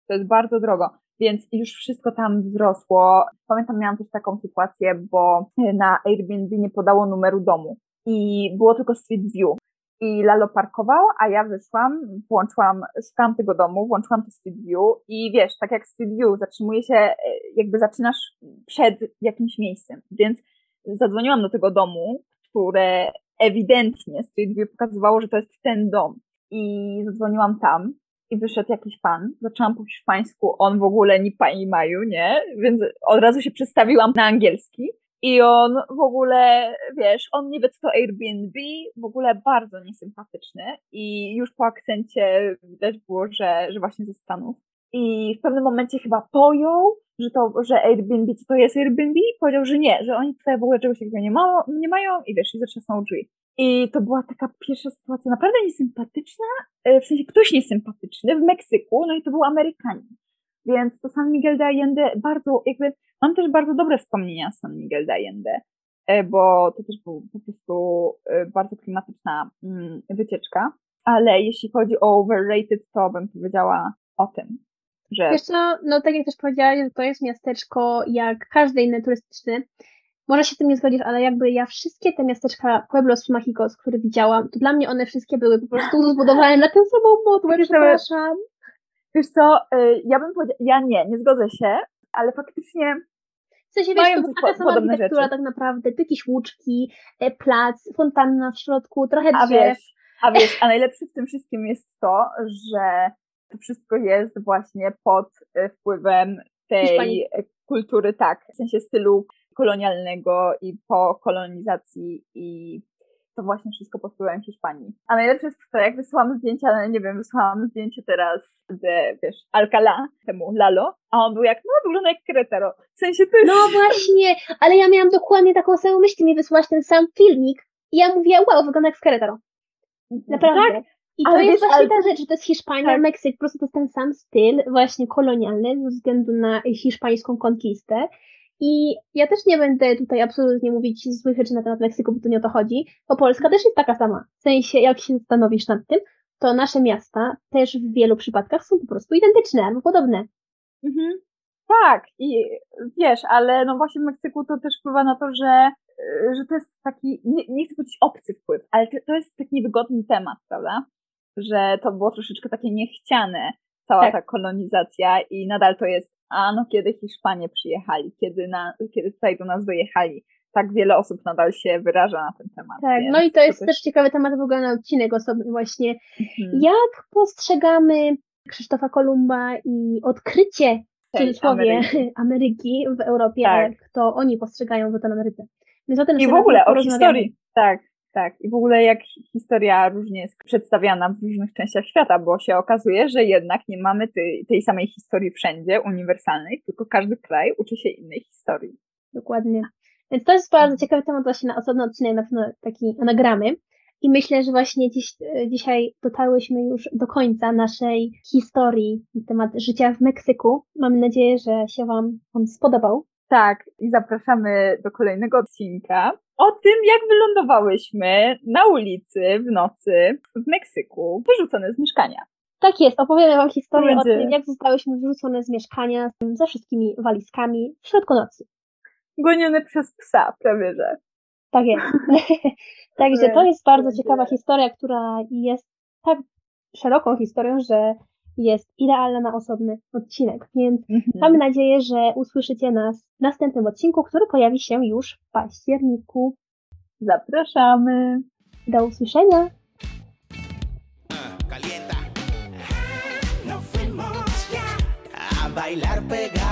C: To jest bardzo drogo, więc już wszystko tam wzrosło. Pamiętam, miałam też taką sytuację, bo na Airbnb nie podało numeru domu i było tylko Street View. I Lalo parkował, a ja wyszłam, włączyłam, szukałam tego domu, włączyłam to Street View i wiesz, tak jak Street View, zatrzymuje się, e, jakby zaczynasz przed jakimś miejscem. Więc zadzwoniłam do tego domu, które ewidentnie Street View pokazywało, że to jest ten dom. I zadzwoniłam tam i wyszedł jakiś pan, zaczęłam po hiszpańsku, on w ogóle ni pani maju, nie? Więc od razu się przestawiłam na angielski I on w ogóle, wiesz, on wie co to Airbnb, w ogóle bardzo niesympatyczny i już po akcencie widać było, że, że właśnie ze Stanów. I w pewnym momencie chyba pojął, że to, że Airbnb, co to jest Airbnb? Powiedział, że nie, że oni tutaj w ogóle czegoś takiego nie, ma, nie mają i wiesz, i zatrzasnął drzwi. I to była taka pierwsza sytuacja naprawdę niesympatyczna, e, w sensie ktoś niesympatyczny w Meksyku, no i to był Amerykanin. Więc to San Miguel de Allende bardzo, jakby, mam też bardzo dobre wspomnienia z San Miguel de Allende, e, bo to też był po prostu e, bardzo klimatyczna mm, wycieczka. Ale jeśli chodzi o overrated, to bym powiedziała o tym, że...
B: Wiesz co, no tak jak też powiedziałaś, że to jest miasteczko jak każde inne turystyczne. Może się z tym nie zgodzisz, ale jakby ja wszystkie te miasteczka Pueblos Mágicos, które widziałam, to dla mnie one wszystkie były po prostu zbudowane na tę samą modłę, przepraszam.
C: Wiesz co, y, ja bym powiedziała, ja nie, nie zgodzę się, ale faktycznie
B: w sensie, wiesz, to była taka sama architektura rzeczy. tak naprawdę, jakieś łuczki, e, plac, fontanna w środku, trochę drzew.
C: A wiesz, a wiesz, a najlepsze w tym wszystkim jest to, że to wszystko jest właśnie pod e, wpływem tej Hiszpanii. kultury, tak, w sensie stylu kolonialnego i po kolonizacji i to właśnie wszystko pod wpływem Hiszpanii. A najlepsze jest to, jak wysłałam zdjęcia, ale nie wiem, wysłałam zdjęcie teraz de, wiesz, Alcalá, temu Lalo, a on był jak, no wygląda jak Querétaro. W sensie to jest...
B: No właśnie, ale ja miałam dokładnie taką samą myśl, mi wysłałaś ten sam filmik i ja mówię, wow, wygląda jak z Querétaro. Mhm. Naprawdę. Tak? I to ale jest wiesz, właśnie ale... ta rzecz, że to jest Hiszpania, tak. Meksyk, po prostu to jest ten sam styl, właśnie kolonialny, ze względu na hiszpańską konkistę. I ja też nie będę tutaj absolutnie mówić złych rzeczy na temat Meksyku, bo tu nie o to chodzi, bo Polska też jest taka sama. W sensie, jak się zastanowisz nad tym, to nasze miasta też w wielu przypadkach są po prostu identyczne albo podobne.
C: Mhm. Tak, i wiesz, ale no właśnie w Meksyku to też wpływa na to, że, że to jest taki, nie, nie chcę powiedzieć obcy wpływ, ale to jest taki niewygodny temat, prawda? Że to było troszeczkę takie niechciane, cała tak. ta kolonizacja i nadal to jest, a no kiedy Hiszpanie przyjechali, kiedy, na, kiedy tutaj do nas dojechali. Tak wiele osób nadal się wyraża na ten temat.
B: Tak, no i to jest to też... też ciekawy temat w ogóle na odcinek osobny właśnie. Mhm. Jak postrzegamy Krzysztofa Kolumba i odkrycie cudzysłowie Ameryki. Ameryki w Europie, tak. jak to oni postrzegają w Ameryce.
C: Więc o tym I w ogóle o historii. Tak, tak, i w ogóle jak historia różnie jest przedstawiana w różnych częściach świata, bo się okazuje, że jednak nie mamy tej, tej samej historii wszędzie, uniwersalnej, tylko każdy kraj uczy się innej historii.
B: Dokładnie. Więc to jest bardzo ciekawy temat właśnie na osobny odcinek, na pewno taki nagramy. I myślę, że właśnie dziś, dzisiaj dotarłyśmy już do końca naszej historii na temat życia w Meksyku. Mam nadzieję, że się Wam on spodobał.
C: Tak, i zapraszamy do kolejnego odcinka o tym, jak wylądowałyśmy na ulicy w nocy w Meksyku, wyrzucone z mieszkania.
B: Tak jest, opowiemy Wam historię Będzie. o tym, jak zostałyśmy wyrzucone z mieszkania ze wszystkimi walizkami w środku nocy.
C: Gonione przez psa, prawie że.
B: Tak jest. Także to jest bardzo ciekawa historia, która jest tak szeroką historią, że jest idealna na osobny odcinek. Więc mhm. mamy nadzieję, że usłyszycie nas w następnym odcinku, który pojawi się już w październiku.
C: Zapraszamy.
B: Do usłyszenia. bailar